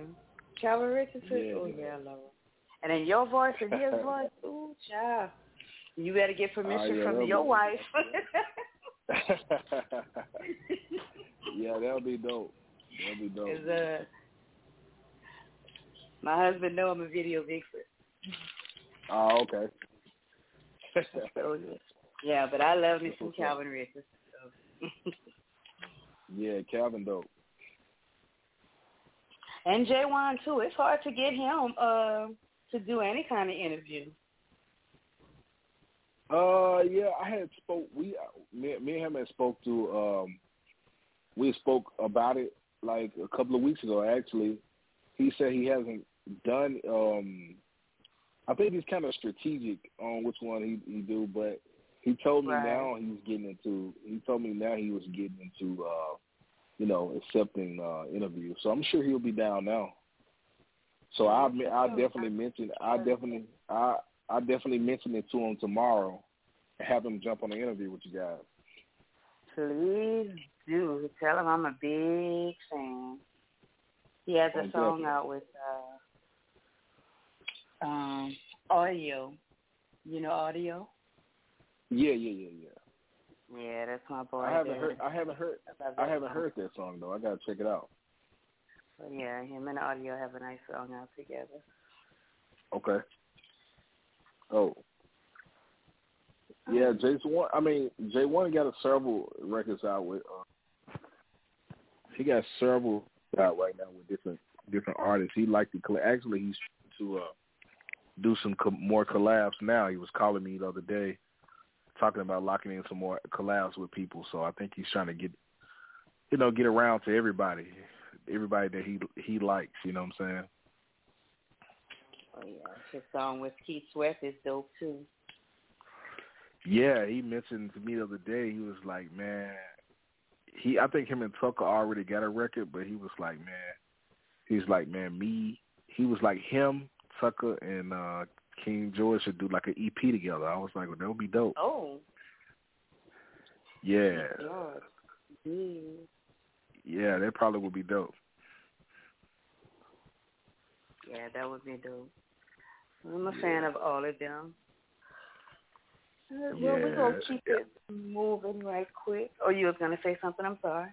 Calvin Richardson. Yeah. Oh yeah, I love him. And then your voice and his voice. Ooh, child. You better get ah, permission Oh, yeah, from your be- wife. yeah, that'll be dope. That'll be dope. My husband know I'm a video vixen. Oh, okay. So, yeah. but I love me some Calvin Richardson. So. yeah, Calvin dope. And J-Wonn too. It's hard to get him uh, to do any kind of interview. Uh, yeah, I had spoke. We, me, me and him had spoke to. Um, we spoke about it like a couple of weeks ago. Actually, he said he hasn't done. Um, I think he's kind of strategic on which one he he do, but he told me Right. now he's getting into. He told me now he was getting into. uh you know, accepting uh interviews. So I'm sure he'll be down now. So I I definitely mention I definitely I I definitely mention it to him tomorrow and have him jump on the interview with you guys. Please do. Tell him I'm a big fan. He has a Oh, song definitely. out with uh um audio. You know audio? Yeah, yeah, yeah, yeah. Yeah, that's my boy. I haven't heard I haven't heard I haven't heard that song though. I gotta check it out. But yeah, him and audio have a nice song out together. Okay. Oh. Yeah, Jason one I mean J-Wonn got a several records out with uh he got several out right now with different different artists. He like to coll- actually he's to uh do some co- more collabs now. He was calling me the other day talking about locking in some more collabs with people. So I think he's trying to get you know, get around to everybody. Everybody that he he likes, you know what I'm saying? Oh yeah, his song with Keith Sweat is dope too. Yeah, he mentioned to me the other day. He was like, "Man, he." I think him and Tucka already got a record, but he was like, "Man," he's like, "Man, me." He was like him, Tucka, and uh King George should do like an EP together. I was like, "Well, that would be dope." Oh, Yeah, Lord. Mm. yeah, that probably would be dope. Yeah, that would be dope. I'm a fan of all of them. Uh, Well, we're going to keep it moving right quick. Oh, you was going to say something? I'm sorry.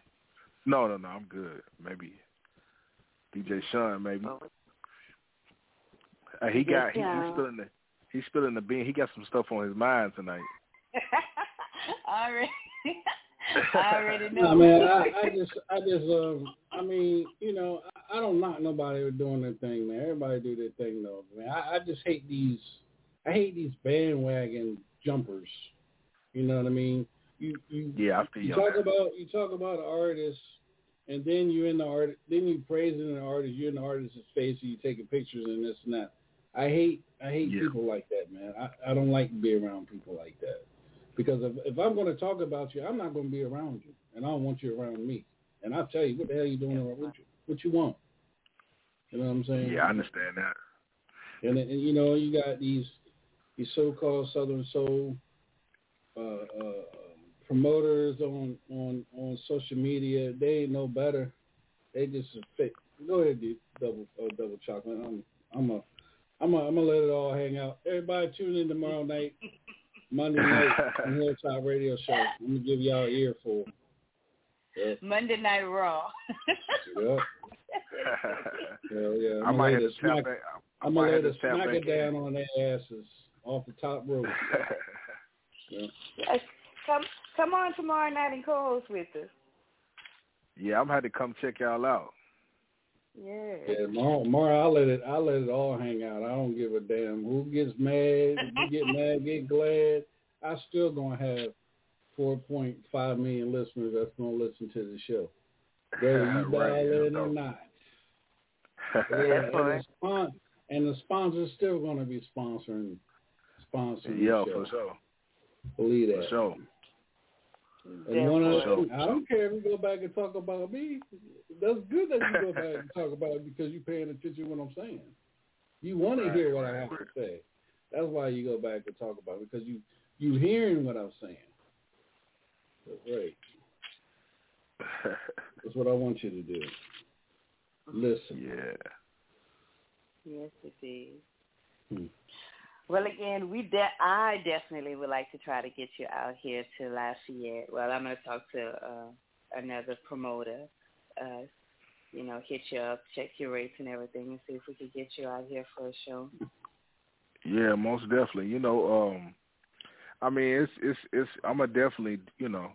No, no, no, I'm good. Maybe DJ Sean, maybe. Oh. Uh, he got he, he's spilling the he's spilling the bean. He got some stuff on his mind tonight. I already, I already know. No, man, I, I just, I just, um, I mean, you know, I, I don't knock nobody for doing their thing, man. Everybody do their thing, though, man. I, I just hate these, I hate these bandwagon jumpers. You know what I mean? You, you, Yeah, I feel you you. talk on that. about, you talk about an artist, and then you in the art, then you praising an artist. You're in the artist's face, and you taking pictures and this and that. I hate, I hate Yeah. people like that, man. I, I don't like to be around people like that. Because if, if I'm going to talk about you, I'm not going to be around you, and I don't want you around me. And I'll tell you, what the hell you doing around what you, what you want? You know what I'm saying? Yeah, I understand that. And, and you know, you got these these so-called Southern Soul uh, uh, promoters on on on social media. They ain't no better. They just fake. Go ahead, dude. Double uh, double chocolate. I'm I'm a I'm a, I'm gonna let it all hang out. Everybody tune in tomorrow night, Monday night on Hilltop Radio Show. I'm gonna give y'all an earful. Yeah, Monday Night Raw. yeah, hell yeah. I I'm might gonna have lay to the smack. tap back. I I'm gonna lay have the to smacker down on their asses off the top rope. Yeah. Yes. Come, come on tomorrow night and co-host with us. Yeah, I'm gonna have to come check y'all out. Yeah. Yeah, Mar, Mar, I'll let it. I'll let it all hang out. I don't give a damn who gets mad. If you get mad, get glad. I still gonna have 4.5 million listeners that's gonna listen to the show, whether you dial in or not. Yeah, and, the spon- and the sponsors still gonna be sponsoring, sponsoring yeah, the show. for sure. Believe that. sure. And one of For sure. The, I don't care if you go back and talk about me. That's good that you go back and talk about it because you're paying attention to what I'm saying. You want to hear what I have to say. That's why you go back and talk about it because you you hearing what I'm saying. That's right. That's what I want you to do. Listen. Yeah. Yes, it is. Hmm. Well, again, we de- I definitely would like to try to get you out here to Lafayette. Well, I'm going to talk to uh, another promoter. Uh, you know, hit you up, check your rates and everything, and see if we could get you out here for a show. Yeah, most definitely. You know, um I mean it's it's it's I'ma definitely, you know,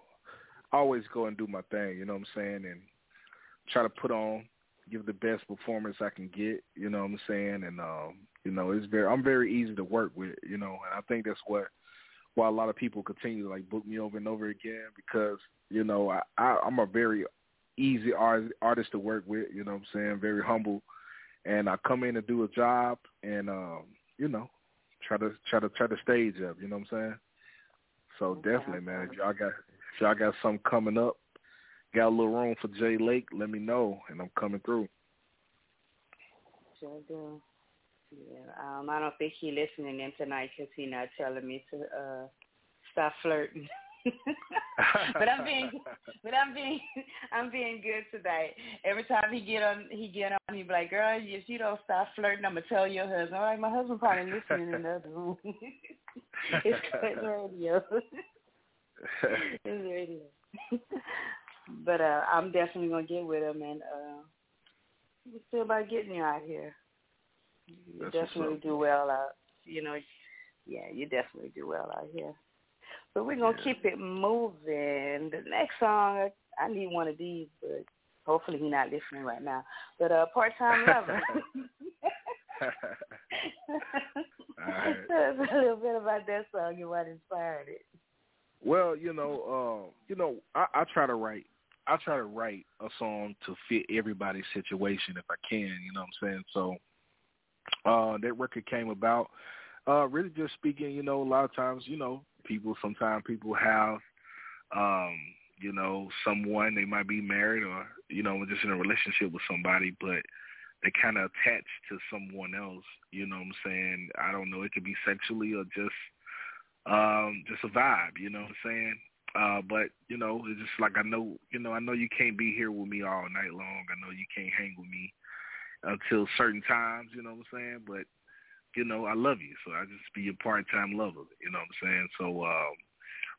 always go and do my thing, you know what I'm saying, and try to put on, give the best performance I can get, you know what I'm saying? And um, you know, it's very I'm very easy to work with, you know, and I think that's what why a lot of people continue to like book me over and over again because, you know, I, I I'm a very easy art, artist to work with, you know what I'm saying, very humble. And I come in and do a job and um, you know, try to try to try to stage up, you know what I'm saying? So Okay, definitely, man, if y'all got if y'all got something coming up, got a little room for Jay Lake, let me know and I'm coming through. Sure do. Yeah, um, I don't think he listening in tonight because he not telling me to uh stop flirting. but I'm being, but I'm being, I'm being good tonight. Every time he get on, he get on, he be like, "Girl, if you don't stop flirting, I'm gonna tell your husband." All right, my husband probably listening in the other room. it's good radio. it's radio. but uh I'm definitely gonna get with him and uh we'll see about getting you out here. You That's definitely do well out you know, yeah, you definitely do well out here. But we're gonna Yeah. keep it moving. The next song I need one of these, but hopefully he's not listening right now. But uh part time lover. right. Tell us a little bit about that song and what inspired it. Well, you know, uh, you know, I, I try to write. I try to write a song to fit everybody's situation if I can. You know what I'm saying? So uh, that record came about. Uh, really, just speaking. You know, a lot of times, you know, people. Sometimes people have, um, you know, someone they might be married or you know just in a relationship with somebody, but they kind of attached to someone else. You know what I'm saying? I don't know. It could be sexually or just um just a vibe you know what i'm saying uh but you know it's just like i know you know i know you can't be here with me all night long i know you can't hang with me until certain times you know what i'm saying? But you know i love you so i just be your part time lover you know what i'm saying? So um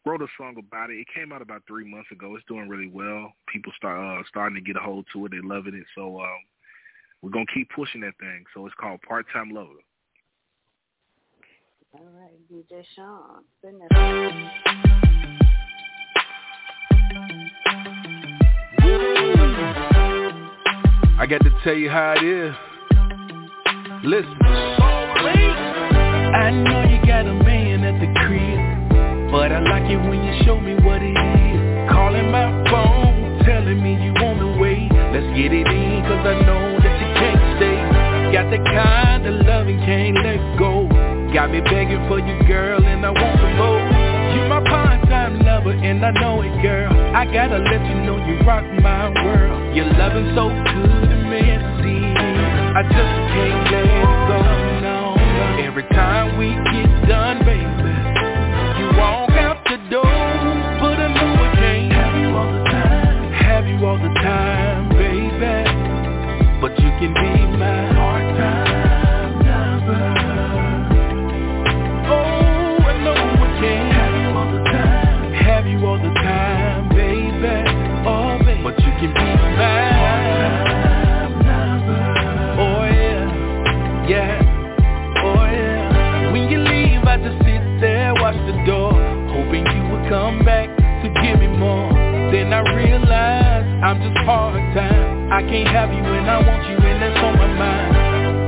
wrote a song about it. It came out about three months ago. It's doing really well. People start uh starting to get a hold to it. They're loving it. So um we're gonna keep pushing that thing. So it's called part time lover. All right, DJ Sean. I got to tell you how it is. Listen. I know you got a man at the crib, but I like it when you show me what it is. Calling my phone, telling me you on the way. Let's get it in, cause I know that you can't stay. Got the kind of loving can't let go. Got me begging for you, girl, and I want some more. And I know it, girl. I gotta let you know you rock my world. Your loving so good to me, it seems. I just can't let go, no, no. Every time we get done, baby, you walk out the door, but I know I can't have you all the time. Have you all the time, baby, but you can be my can't have you and I want you and that's on my mind.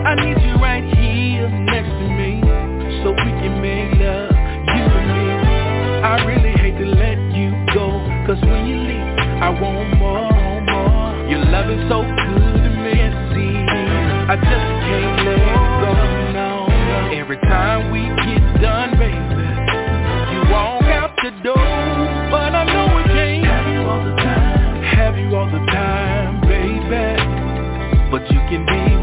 I need you right here next to me so we can make love, you and me. I really hate to let you go, cause when you leave, I want more, more. Your love is so can be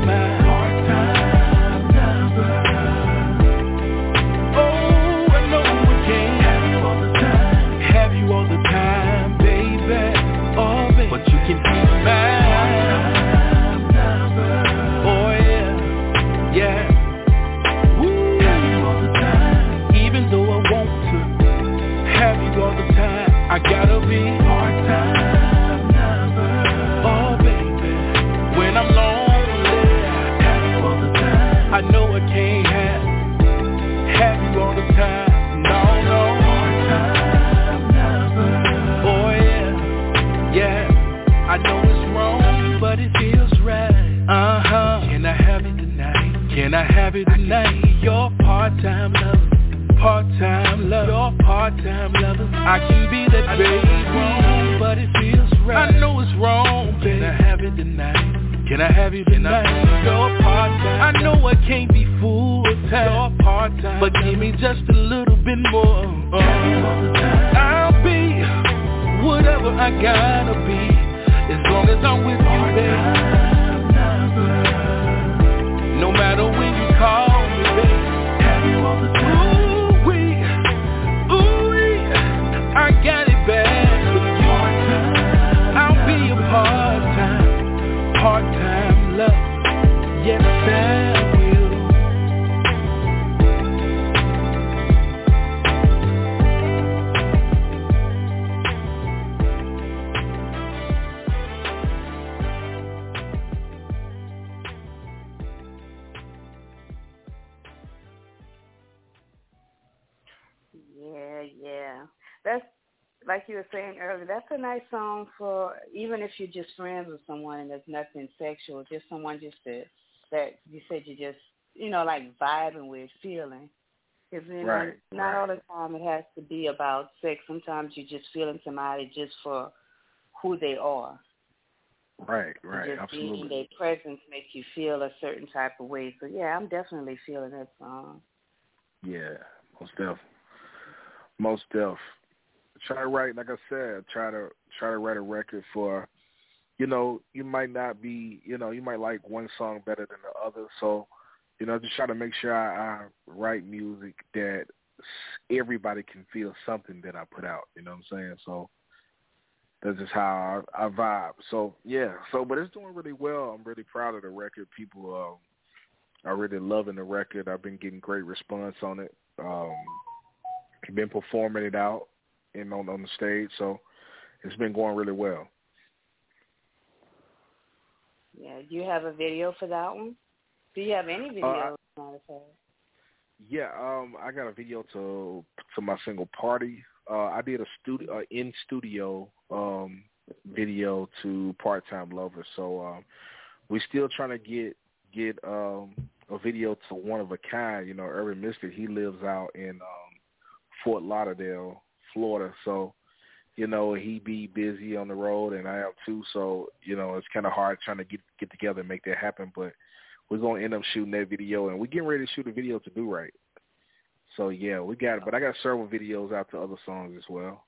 I can be that baby, wrong, but it feels right. I know it's wrong, baby. Can I have it tonight? Can I have you tonight? Your part-time. I know I can't be full-time, your part-time. But give me just a little bit more. Uh, I'll be whatever I gotta be, as long as I'm with you, a nice song for even if you're just friends with someone and there's nothing sexual, just someone just to, that you said you just you know like vibing with, feeling. Because you know, Right, not right. all the time it has to be about sex. Sometimes you're just feeling somebody just for who they are. Right, right, just being their presence makes you feel a certain type of way. So yeah, I'm definitely feeling that song. Yeah, most def. Most def. Try to write, like I said, try to try to write a record for, you know, you might not be, you know, you might like one song better than the other. So, you know, just try to make sure I, I write music that everybody can feel something that I put out. You know what I'm saying? So that's just how I, I vibe. So yeah. So, but it's doing really well. I'm really proud of the record. People um, are really loving the record. I've been getting great response on it. Um, been performing it out and on on the stage, so it's been going really well. Yeah. Do you have a video for that one? Do you have any videos? fact? Yeah, um, I got a video to to my single "Party." Uh, I did a studio uh, in studio um, video to "Part Time Lover." So um, we're still trying to get get um, a video to "One of a Kind." You know, Urban Mystic. He lives out in um, Fort Lauderdale, Florida. So you know he be busy on the road, and I am too. So you know it's kind of hard trying to get get together and make that happen, but we're gonna end up shooting that video, and we're getting ready to shoot a video to do right. So yeah, we got it. But I got several videos out to other songs as well.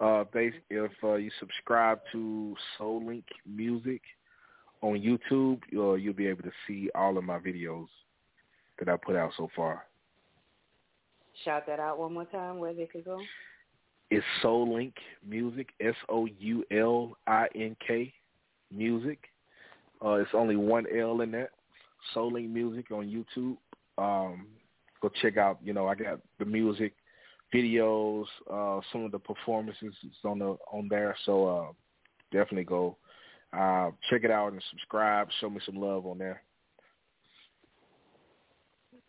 Uh, bas if uh, you subscribe to Soul Link Music on YouTube, you'll, you'll be able to see all of my videos that I put out so far. Shout that out one more time where they could go. It's Soul Link Music, S O U L I N K Music. Uh, it's only one L in that. Soul Link Music on YouTube. Um, go check out. You know, I got the music, videos, uh, some of the performances on the on there. So uh, definitely go uh, check it out and subscribe. Show me some love on there.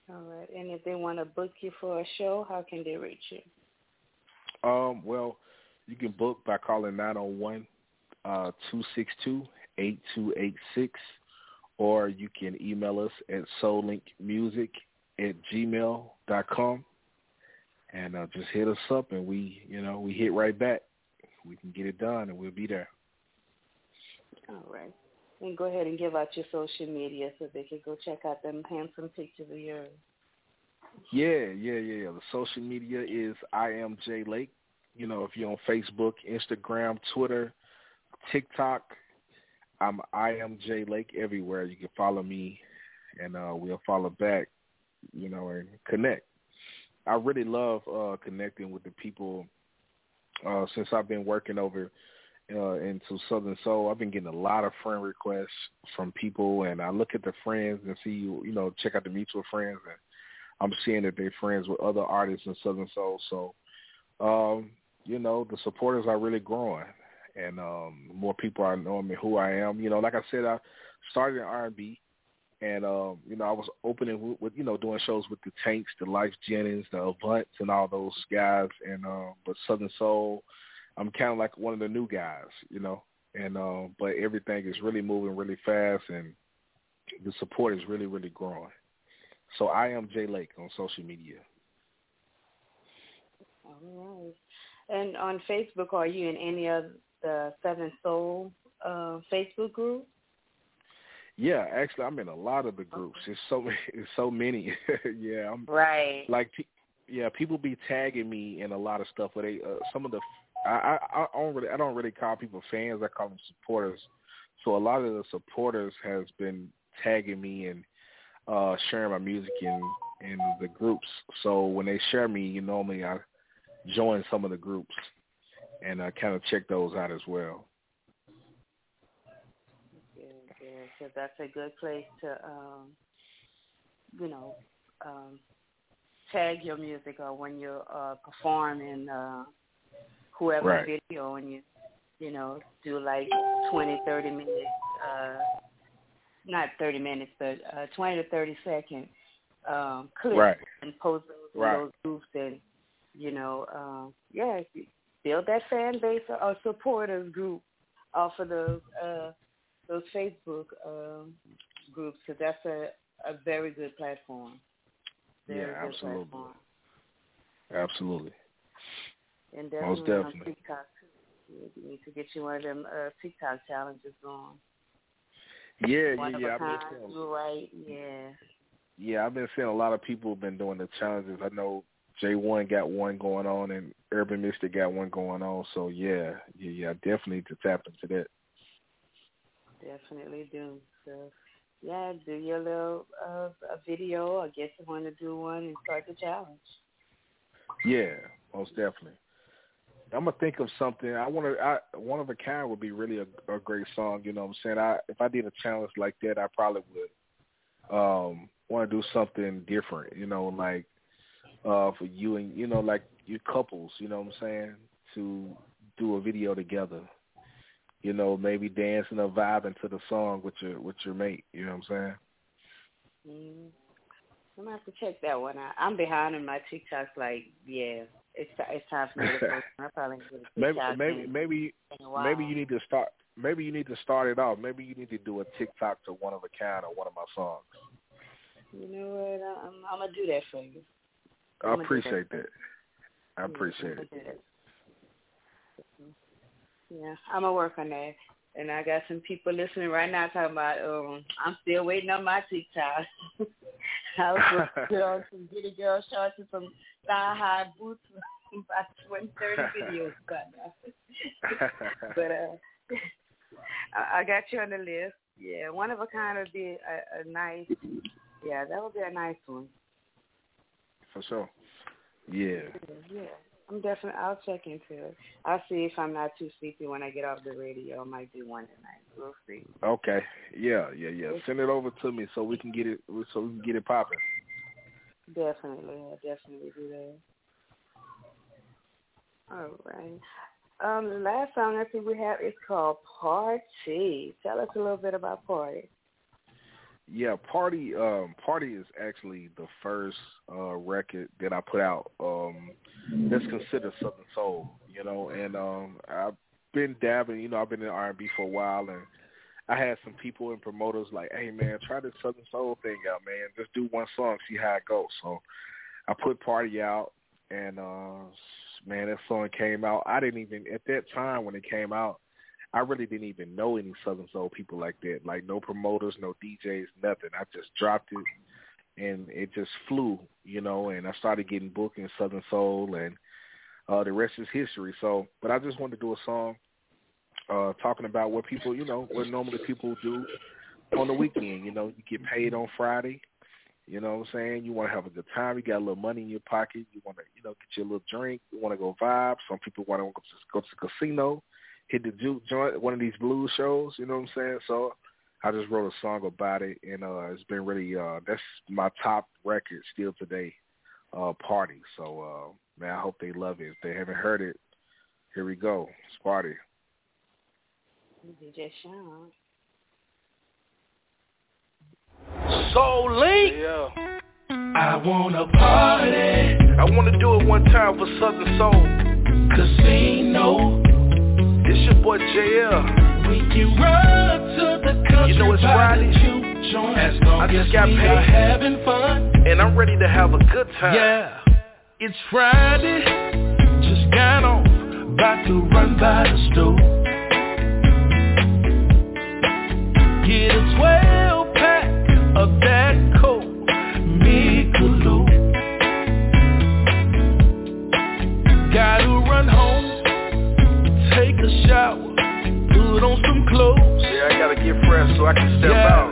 All right. And if they want to book you for a show, how can they reach you? Um, well, you can book by calling 901 uh, 262-8286, or you can email us at soullinkmusic at gmail dot com, and uh, just hit us up, and we, you know, we hit right back. We can get it done, and we'll be there. All right. And go ahead and give out your social media so they can go check out them handsome pictures of yours. Yeah, yeah, yeah, yeah. The social media is I am Jay Lake. You know, if you're on Facebook, Instagram, Twitter, TikTok, I'm I am Jay Lake everywhere. You can follow me, and uh, we'll follow back. You know, and connect. I really love uh, connecting with the people. Uh, since I've been working over uh, into Southern Soul, I've been getting a lot of friend requests from people, and I look at the friends and see, you know, check out the mutual friends, and I'm seeing that they're friends with other artists in Southern Soul. So, um, you know, the supporters are really growing, and um, more people are knowing me who I am. You know, like I said, I started in R&B, and um, you know, I was opening with, with you know doing shows with the Tanks, the Lyfe Jennings, the Avants, and all those guys. And um, but Southern Soul, I'm kind of like one of the new guys, you know. And um, but everything is really moving really fast, and the support is really really growing. So I am Jay Lake on social media. All right. And on Facebook, are you in any of the Southern Soul uh, Facebook group? Yeah, actually, I'm in a lot of the groups. It's so it's so many. yeah, I'm right. Like, yeah, people be tagging me in a lot of stuff. But they, uh, some of the, I, I, I don't really, I don't really call people fans. I call them supporters. So a lot of the supporters has been tagging me and uh sharing my music in in the groups. So when they share me, you normally I join some of the groups and I kind of check those out as well. because that's a good place to, um, you know, um, tag your music or when you're uh, performing uh, whoever right. video and you, you know, do like twenty, thirty minutes, uh, not 30 minutes, but uh, 20 to 30 second um, clips right. and post those right. those groups and, you know, um, yeah, build that fan base or supporters group off of those uh, those Facebook um, groups because that's a, a very good platform. Very yeah, good absolutely. Platform. Absolutely. And definitely Most definitely. on TikTok too. You need to get you one of them uh, TikTok challenges going. Yeah, one yeah, yeah. a I've been kind, seeing, do right, yeah. yeah, I've been seeing a lot of people have been doing the challenges. I know J-Wonn got one going on, and Urban Mystic got one going on. So yeah, yeah, yeah, I definitely need to tap into that. Definitely do. So yeah, do your little uh, a video I guess you want to do one and start the challenge. Yeah, most definitely. I'm gonna think of something. I want to. I one of a kind would be really a, a great song. You know what I'm saying? I if I did a challenge like that, I probably would um want to do something different. You know, like uh for you and you know like you couples. You know what I'm saying? To do a video together. You know, maybe dancing or vibing to the song with your with your mate. You know what I'm saying? Mm. I'm gonna have to check that one out. I'm behind in my TikToks. Like, yeah, it's it's time for me to post. I probably maybe maybe maybe in a while. maybe you need to start. Maybe you need to start it off. Maybe you need to do a TikTok to one of a kind or one of my songs. You know what? I- I'm, I'm gonna do that for you. I I'm gonna appreciate that. that. I appreciate I'm it. gonna do that. Yeah, I'm gonna work on that. And I got some people listening right now talking about, um, I'm still waiting on my TikTok. I was put on some giddy girl shorts and some thigh high boots about 20, 30 videos now. but uh, I, I got you on the list. Yeah, one of a kind would be a, a nice. Yeah, that would be a nice one. For sure. Yeah. Yeah, I'm definitely. I'll check into it. I'll see if I'm not too sleepy when I get off the radio. I might do one tonight. We'll see. Okay. Yeah, yeah, yeah. Send it over to me so we can get it so we can get it popping. Definitely, I'll definitely do that. All right. Um, the last song I think we have is called Party. Tell us a little bit about Party. Yeah, Party um Party is actually the first uh record that I put out um that's considered Southern Soul, you know, and um I've been dabbing, you know, I've been in R and B for a while and I had some people and promoters like, Hey man, try this Southern Soul thing out, man. Just do one song, see how it goes. So I put Party out and uh man, that song came out. I didn't even at that time when it came out I really didn't even know any Southern Soul people like that. Like no promoters, no DJs, nothing. I just dropped it and it just flew, you know, and I started getting booked in Southern Soul and uh the rest is history. So but I just wanted to do a song uh talking about what people, you know, what normally people do on the weekend. You know, you get paid on Friday. You know what I'm saying? You want to have a good time. You got a little money in your pocket. You want to, you know, get you a little drink. You want to go vibe. Some people want to go to, go to the casino hit the juke joint, one of these blues shows, you know what I'm saying? So I just wrote a song about it and uh it's been really uh that's my top record still today, uh Party. So uh man, I hope they love it. If they haven't heard it, Here we go. Sparty. DJ Sean. Soul Link. Yeah. I wanna party. I wanna do it one time for Southern Soul. Casino. Your boy JL. We can run to the country. You know it's Friday. the juke. As long I just got paid. having fun. And I'm ready to have a good time. Yeah. It's Friday. Just got on. About to run by the store. Get a 12 so I can step Yeah. out.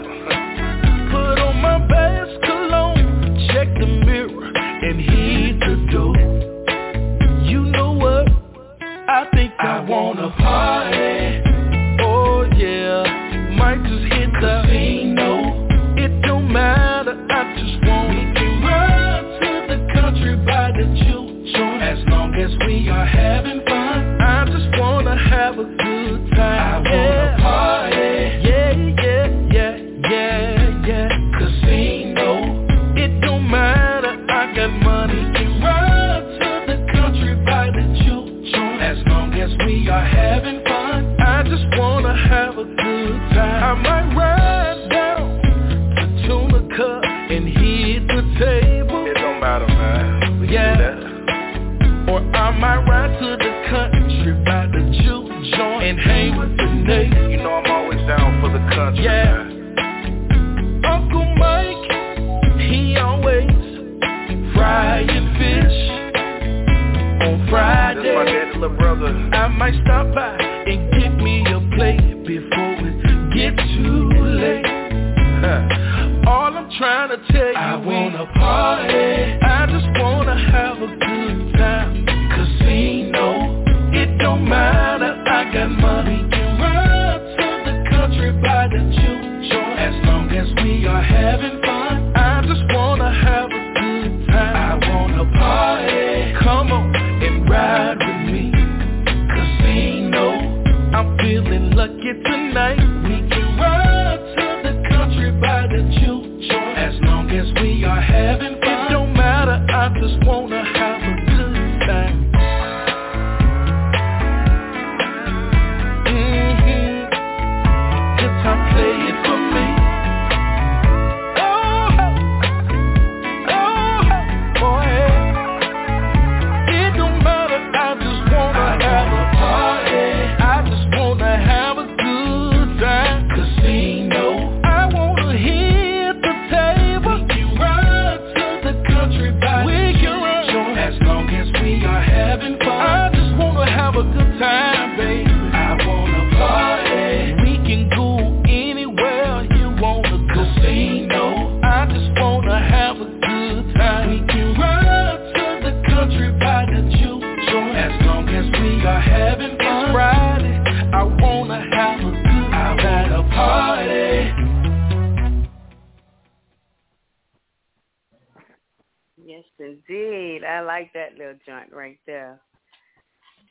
Yeah. Uncle Mike, he always frying fish on That's my Friday. little brother. I might stop by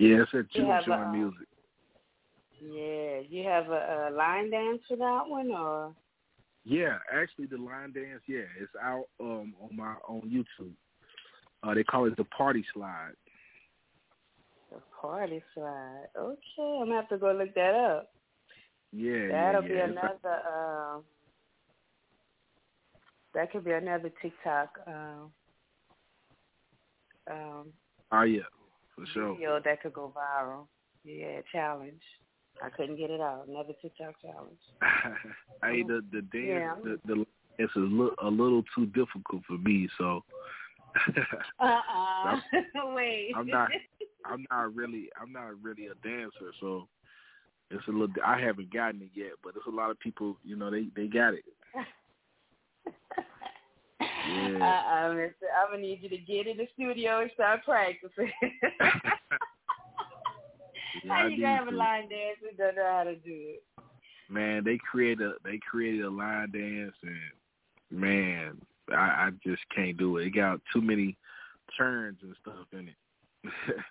Yeah, it's a juke have, joint uh, music. Yeah, you have a, a line dance for that one, or Yeah, actually the line dance, yeah, it's out um on my on YouTube. Uh they call it the party slide. the party slide? Okay, I'm gonna have to go look that up. Yeah, That'll yeah, be yeah. Another. Uh, that could be another TikTok um, um, Oh yeah, for sure. video that could go viral. Yeah, challenge. I couldn't get it out. Another TikTok challenge. hey, the the dance, Yeah. the the it's a, li- a little too difficult for me, so Uh uh Wait. I'm not I'm not really I'm not really a dancer, so it's a little. I haven't gotten it yet, but there's a lot of people, you know, they they got it. Yeah. Uh-uh, mister. I'm gonna need you to get in the studio and start practicing. Yeah, how I you gonna have a line dance and don't know how to do it? Man, they created a they created a line dance, and man, I, I just can't do it. It got too many turns and stuff in it.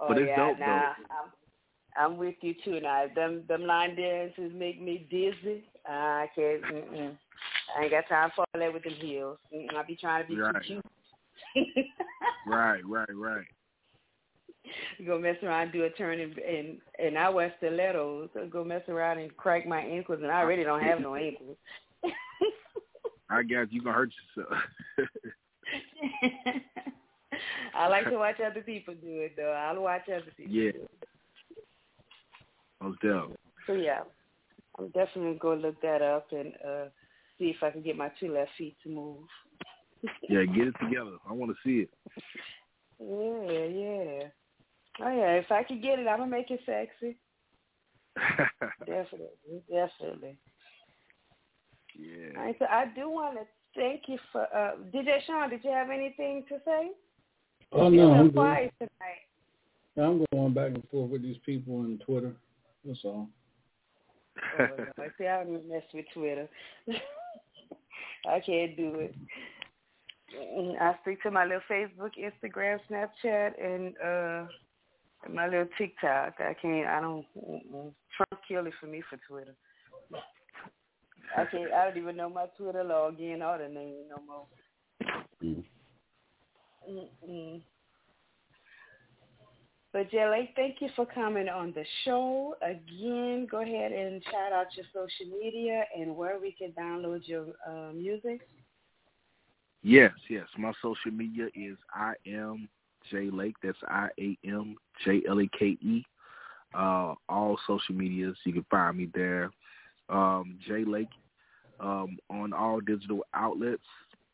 Oh But it's yeah, dope, nah, I'm, I'm with you too. Now them them line dances make me dizzy. I can't. Mm-mm. I ain't got time for all that with them heels. Mm-mm. I be trying to be Right. cute. Right, right, right. go mess around, do a turn, and and, and I wear stilettos. So go mess around and crack my ankles, and I already don't have no ankles. I guess you gonna hurt yourself. I like to watch other people do it though. I'll watch other people. yeah, Do it. Most definitely. So yeah, I'm definitely gonna look that up and uh see if I can get my two left feet to move. Yeah, get it together. I want to see it. Yeah, yeah. Oh yeah, if I could get it, I'm gonna make it sexy. Definitely, definitely. yeah. All right, so I do want to thank you for uh DJ Sean. Did you have anything to say? Oh no, I'm good. quiet tonight. I'm going back and forth with these people on Twitter. That's all. Oh, no. See, I don't mess with Twitter. I can't do it. Mm, I speak to my little Facebook, Instagram, Snapchat, and uh my little TikTok. I can't. I don't. Mm-mm. Trump killed it for me for Twitter. I can't. I don't even know my Twitter login or the name no more. Mm-mm. But Jelly, thank you for coming on the show. Again, go ahead and shout out your social media and where we can download your uh, music. Yes, yes. My social media is I am J Lake. That's I A M J L A K E. Uh, all social medias, you can find me there. Um, J Lake um, on all digital outlets.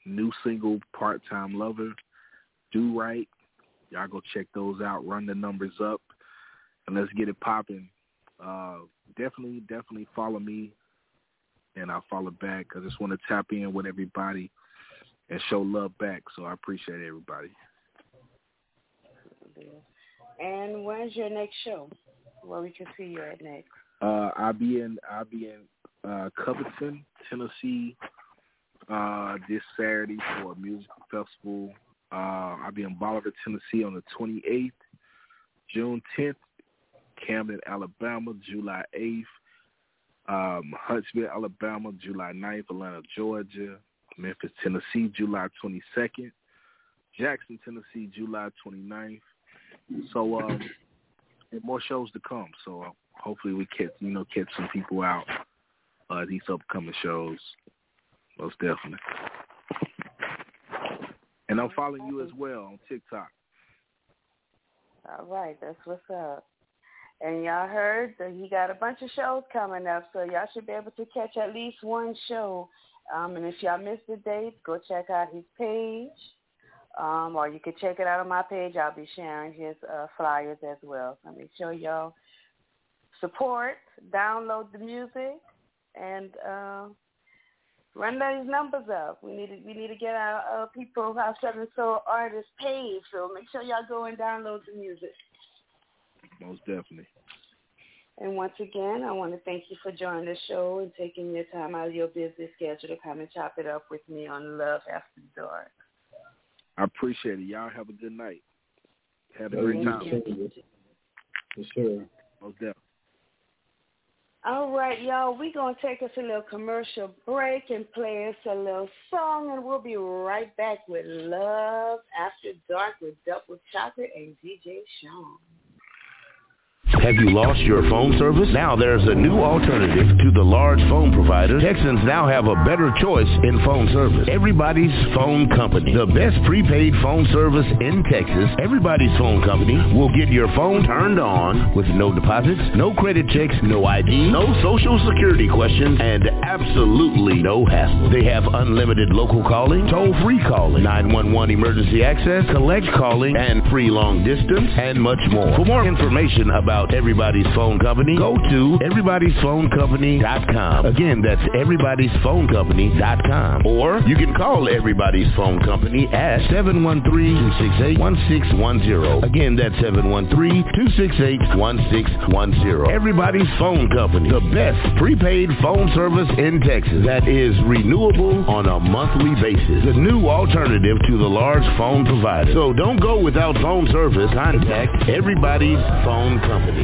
New single, Part Time Lover. Do Right. Y'all go check those out. Run the numbers up, and let's get it popping. Uh, definitely, definitely follow me, and I'll follow back. I just want to tap in with everybody and show love back. So I appreciate everybody. And when's your next show? Where we can see you at next? Uh, I'll be in I'll be in uh, Covington, Tennessee, uh, this Saturday for a music festival. Uh, I'll be in Bolivar, Tennessee on the 28th, June 10th, Camden, Alabama, July 8th, um, Huntsville, Alabama, July 9th, Atlanta, Georgia, Memphis, Tennessee, July 22nd, Jackson, Tennessee, July 29th. So, um, more shows to come. So uh, hopefully we catch, you know, catch some people out uh, these upcoming shows. Most definitely. And I'm following you as well on TikTok. All right, that's what's up. And y'all heard that he got a bunch of shows coming up, so y'all should be able to catch at least one show. Um, and if y'all missed the date, go check out his page, um, or you can check it out on my page. I'll be sharing his uh, flyers as well. So make sure y'all support, download the music, and uh, run those numbers up. We need to we need to get our uh, people, our Southern Soul artists paid. So make sure y'all go and download the music. Most definitely. And once again, I want to thank you for joining the show and taking your time out of your busy schedule to come and chop it up with me on Love After Dark. I appreciate it. Y'all have a good night. Have a great time. For sure. Most definitely. All right, y'all, we're going to take us a little commercial break and play us a little song, and we'll be right back with Love After Dark with Double Chocolate and DJ Sean. Have you lost your phone service? Now there's a new alternative to the large phone providers. Texans now have a better choice in phone service. Everybody's Phone Company. The best prepaid phone service in Texas. Everybody's Phone Company will get your phone turned on with no deposits, no credit checks, no ID, no social security questions, and absolutely no hassle. They have unlimited local calling, toll-free calling, 911 emergency access, collect calling, and free long distance, and much more. For more information about Everybody's Phone Company, go to everybody'sphonecompany.com. Again, that's everybody'sphonecompany.com. Or you can call Everybody's Phone Company at 713-268-1610. Again, that's 713-268-1610. Everybody's Phone Company, the best prepaid phone service in Texas that is renewable on a monthly basis. The new alternative to the large phone provider. So don't go without phone service. Contact Everybody's Phone Company.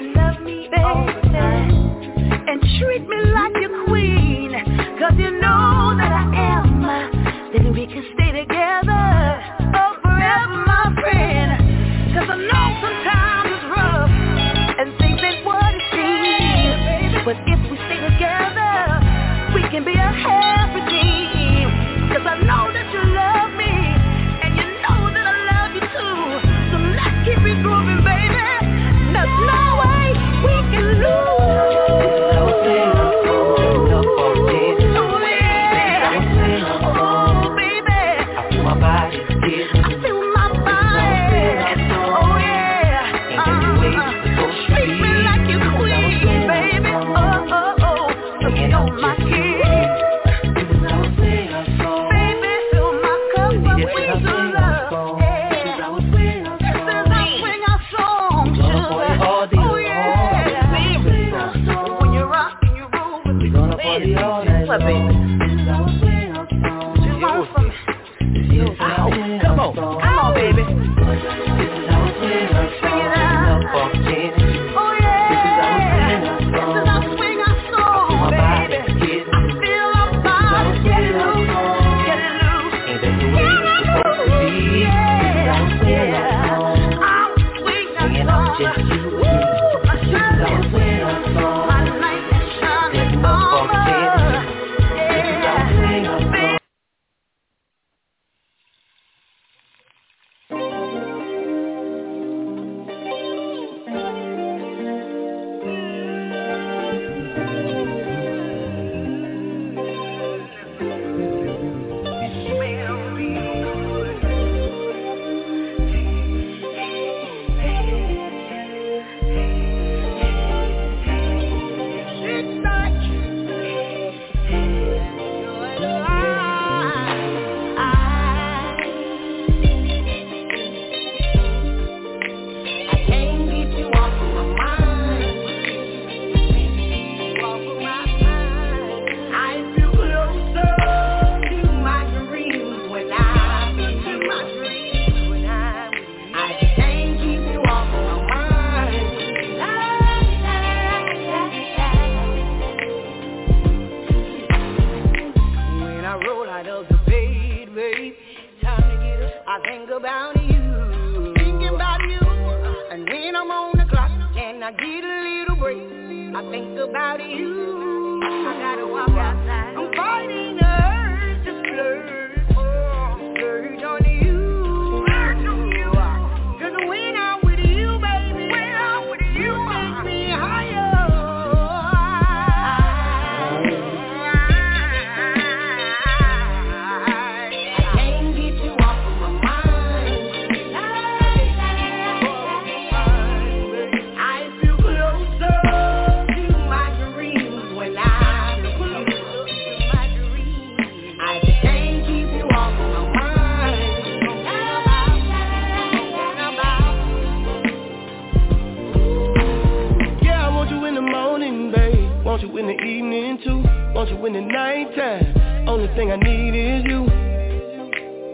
is you.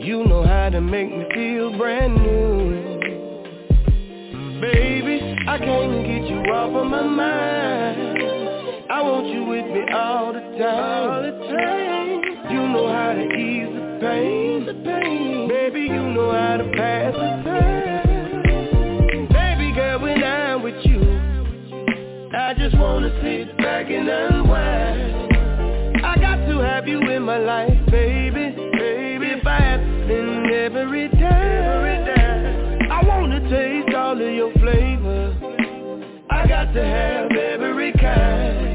You know how to make me feel brand new. Baby, I can't get you off of my mind. I want you with me all the time. All the time. You know how to ease the pain. The pain. Baby, you know how to pass the time. Baby girl, when I'm with you, I just wanna sit back and unwind. I got to have you in my life, baby. Baby, if I have spend every day, every I wanna taste all of your flavors. I got to have every kind.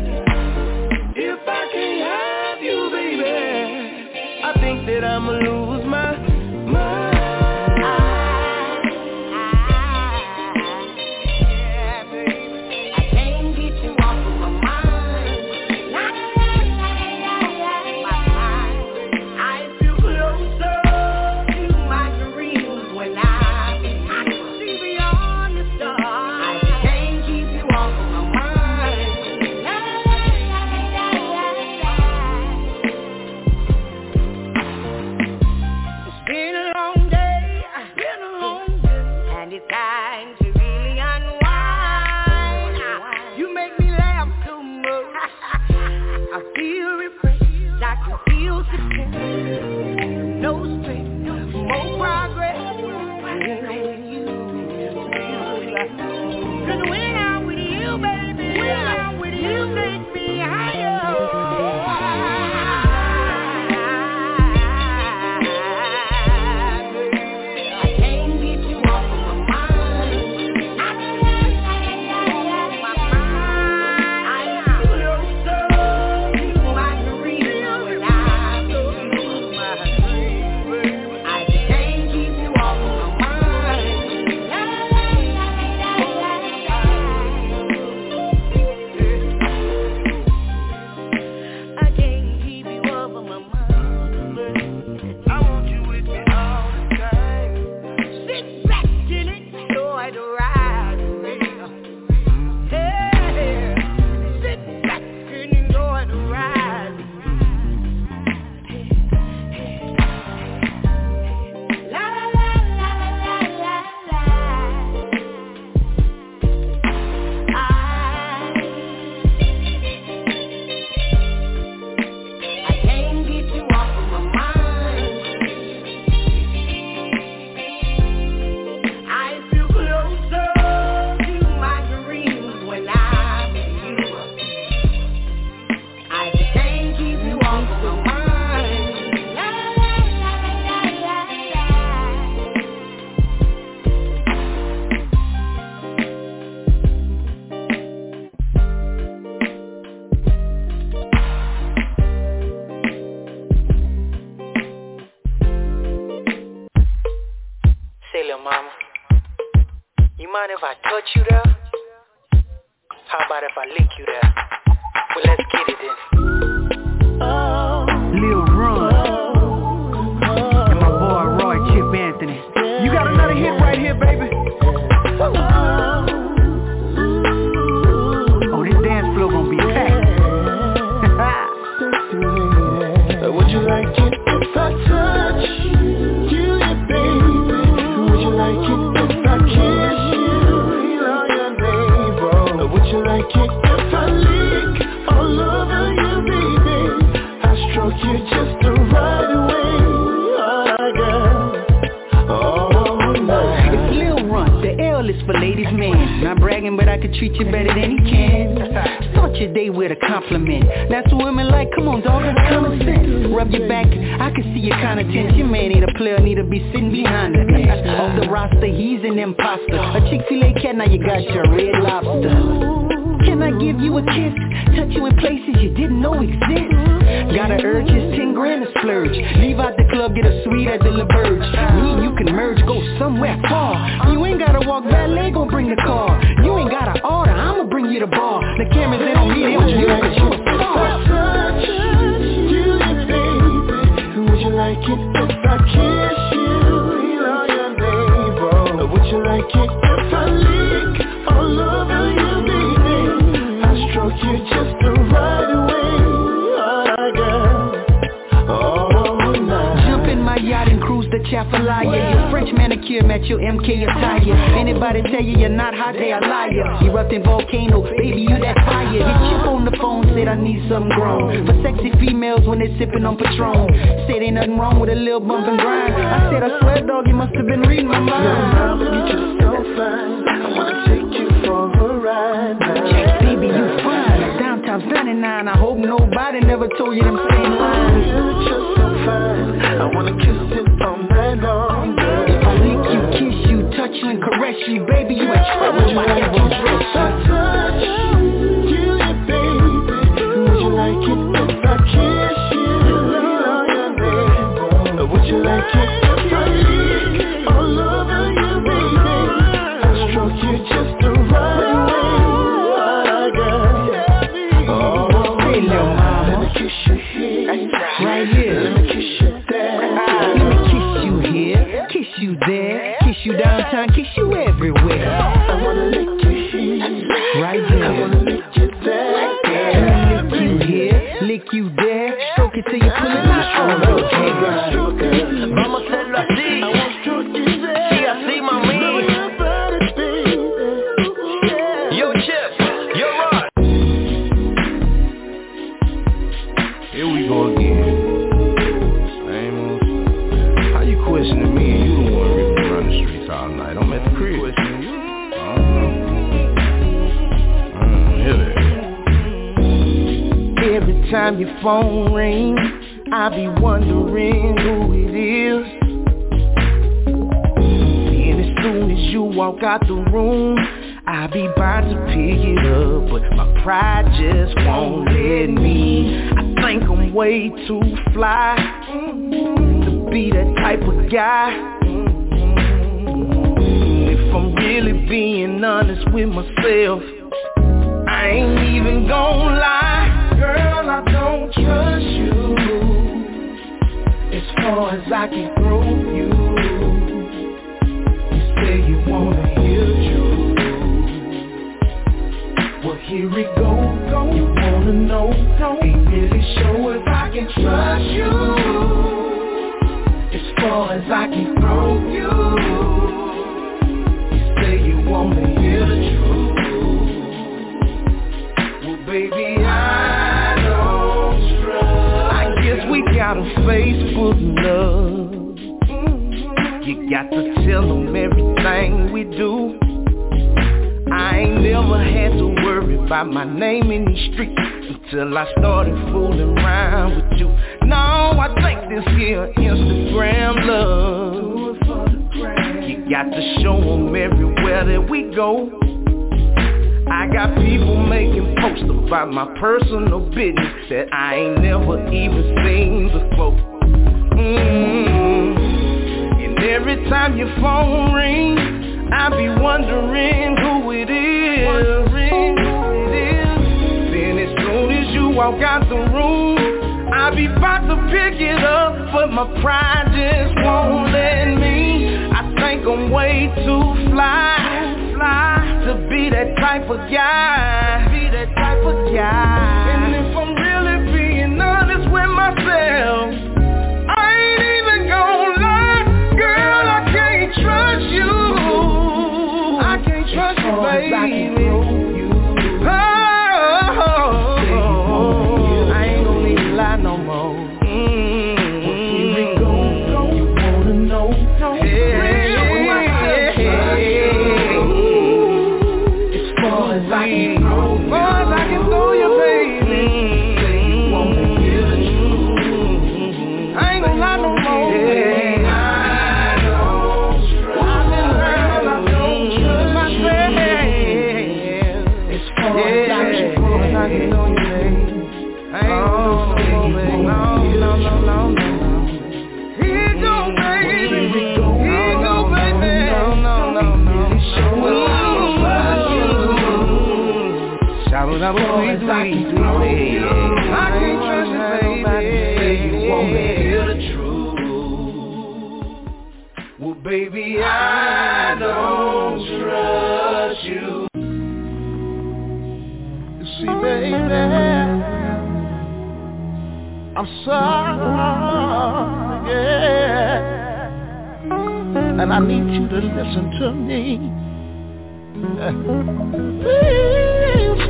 Treat you better than he can. Start your day with a compliment. That's what women like. Come on, dog, that's common sense. Rub your back, I can see you're kinda tense. Your man ain't a player, need to be sitting behind bench. Off the roster, he's an imposter. A Chick-fil-A cat, now you got your red lobster. Can I give you a kiss? Touch you in places you didn't know exist. Got an urge, it's 10 grand to splurge. Leave out the club, get a suite at the La Verge. Me and you can merge, go somewhere far. You ain't gotta walk valet, gon' bring the car. You ain't gotta order, I'ma bring you the bar. The cameras, they don't need it, on you, you a you, baby? Would you like it if I kiss you? All your neighbor. Would you like it if I lick chef a liar Your French manicure match your MK attire Anybody tell you you're not hot, they a liar. Erupting volcano, baby you that fire. Hit Chip on the phone, said I need something grown. For sexy females when they sipping on Patron. Said ain't nothing wrong with a little bump and grind. I said I swear dog, you must have been reading my mind. Your mama, you just so fine. I wanna take you for a ride now. Baby you fine, downtown's 99 I hope nobody never told you them same lines You're just so fine. I wanna kiss you If I lick you, kiss you, touch you and caress you Baby you in trouble, my is dress I touch you, baby Would you like it if I kiss you? Would you like it about my name in these streets until I started fooling around with you. No, I think this here Instagram love. You got to show them everywhere that we go. I got people making posts about my personal business that I ain't never even seen before. Mm. And every time your phone rings, I be wondering who it is. Then walk out the room, I be about to pick it up, but my pride just won't let me. I think I'm way too fly, fly to be that type of guy, be that type of guy. And if I'm really being honest with myself, I ain't even gonna lie, girl, I can't trust you. I can't trust you, oh, baby. Baby, I don't trust you. You see, baby, I'm sorry, yeah. And I need you to listen to me. Please,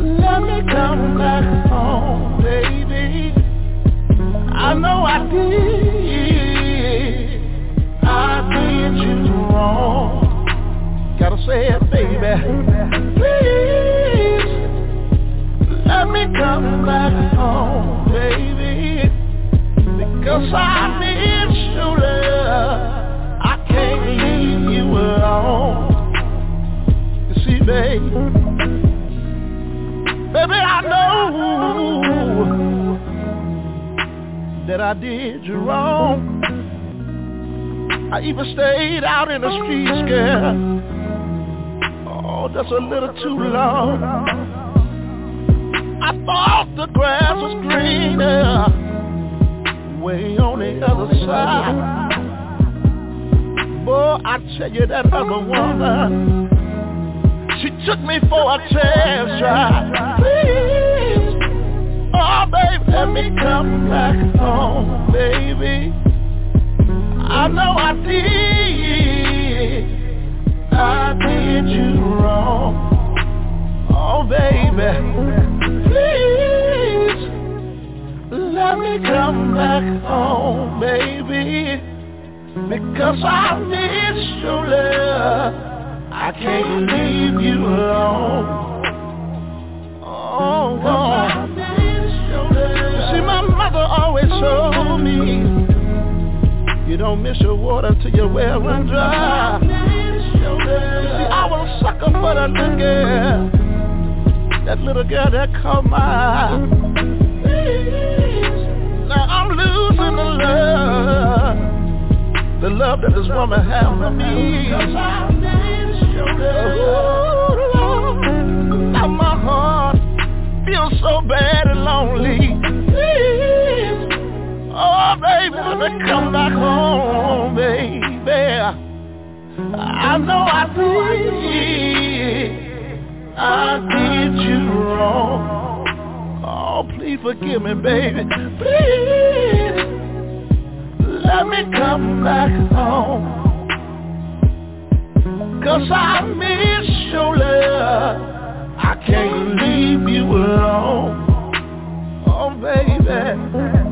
let me come back home, baby. I know I did. Did you wrong. Gotta say it, baby. Please, let me come back home, baby. Because I miss your love. I can't leave you alone. You see, baby. Baby, I know that I did you wrong. I even stayed out in the streets, girl. Oh, that's a little too long. I thought the grass was greener way on the other side. Boy, I tell you that other woman, she took me for a test drive. Please, oh baby, let me come back home, baby. I know I did, I did you wrong. Oh baby, please, let me come back home, baby. Because I miss your love. I can't leave you alone. Oh, oh. See, my mother always told me, you don't miss your water till your well run dry. You see, I was a sucker for that little girl, that little girl that caught my eye. Now I'm losing the love, the love that this woman had for me. Ooh, now my heart feels so bad and lonely. Oh baby, me come back home, baby. I know I did, I did you wrong. Oh, please forgive me, baby. Please, let me come back home. Cause I miss your love I can't leave you alone Oh baby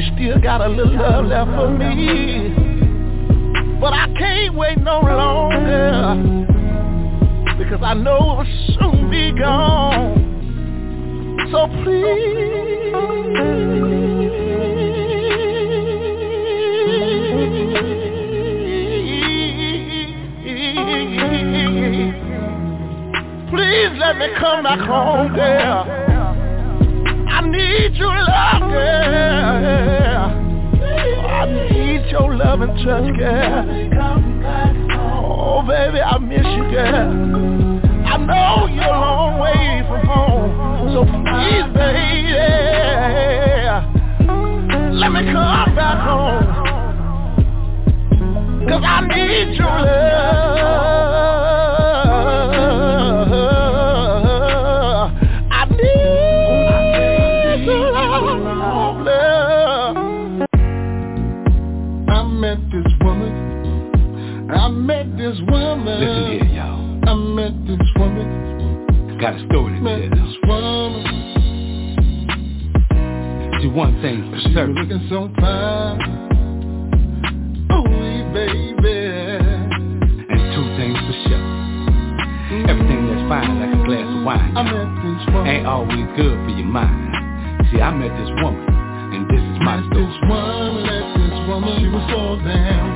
you still got a little love left for me But I can't wait no longer Because I know it will soon be gone So please Please let me come back home, girl. I need your love, girl. I need your love and touch, girl. Oh, baby, I miss you, girl. I know you're a long way from home. So please, baby, let me come back home. Cause I need your love. Got a story to Met tell. this woman. See, one thing for She certain. looking so fine. Ooh, baby. And two things for sure. Mm-hmm. Everything that's fine like a glass of wine. I met this woman. Ain't always good for your mind. See, I met this woman, and this is my Met this story. woman, met this woman. She was so damn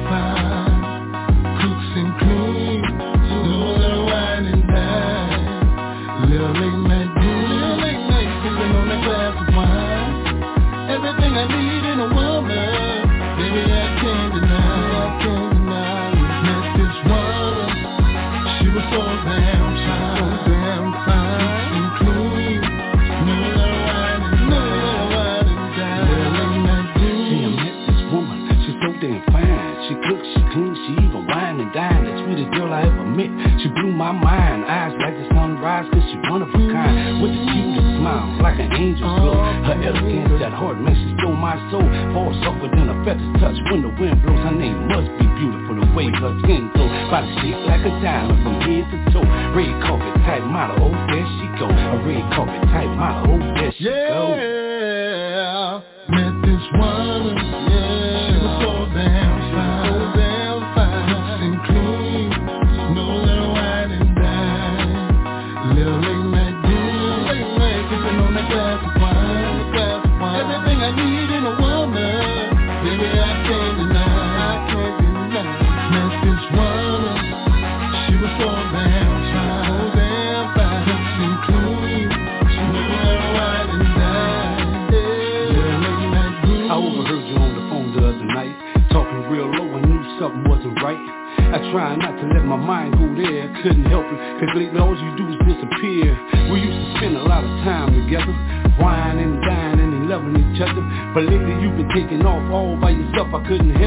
like an angel's glow Her elegance, that heart message stole my soul. Fall softer than a feather's touch. When the wind blows Her name must be beautiful the way her skin glows. Body shaped like a diamond. But lately you've been taking off all by yourself, I couldn't help.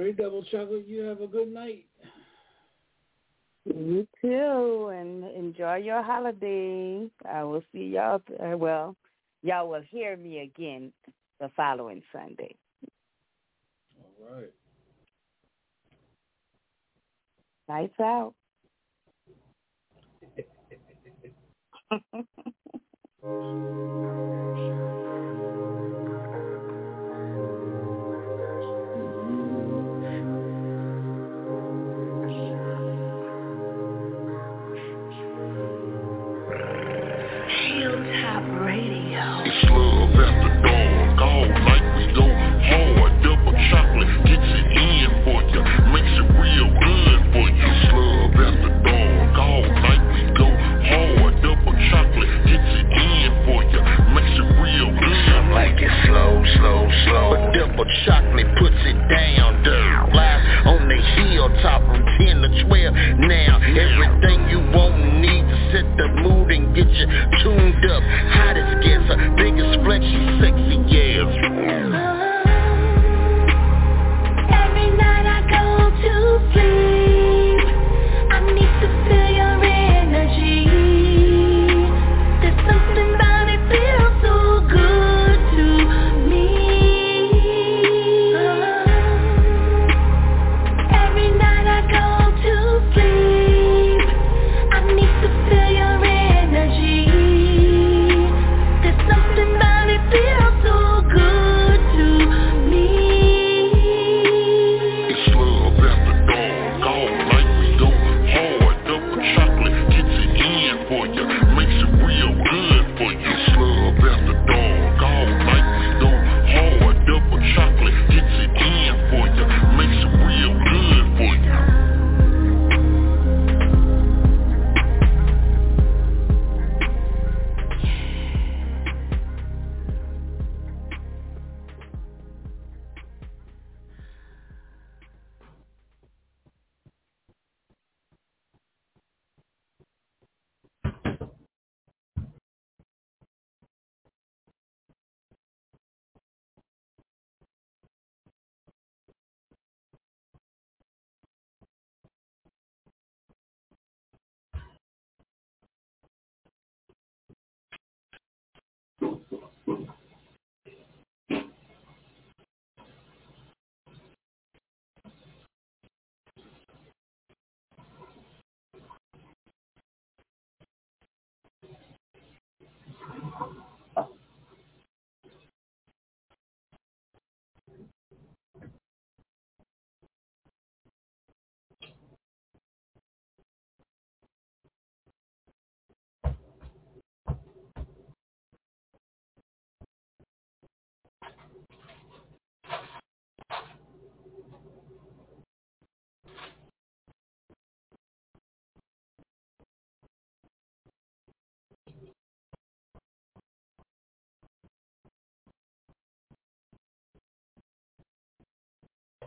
All right, Double Chocolate, you have a good night. You too, and enjoy your holiday. I will see y'all. Uh, well, y'all will hear me again the following Sunday. All right. Lights out. what shocked me, puts it down. Duh.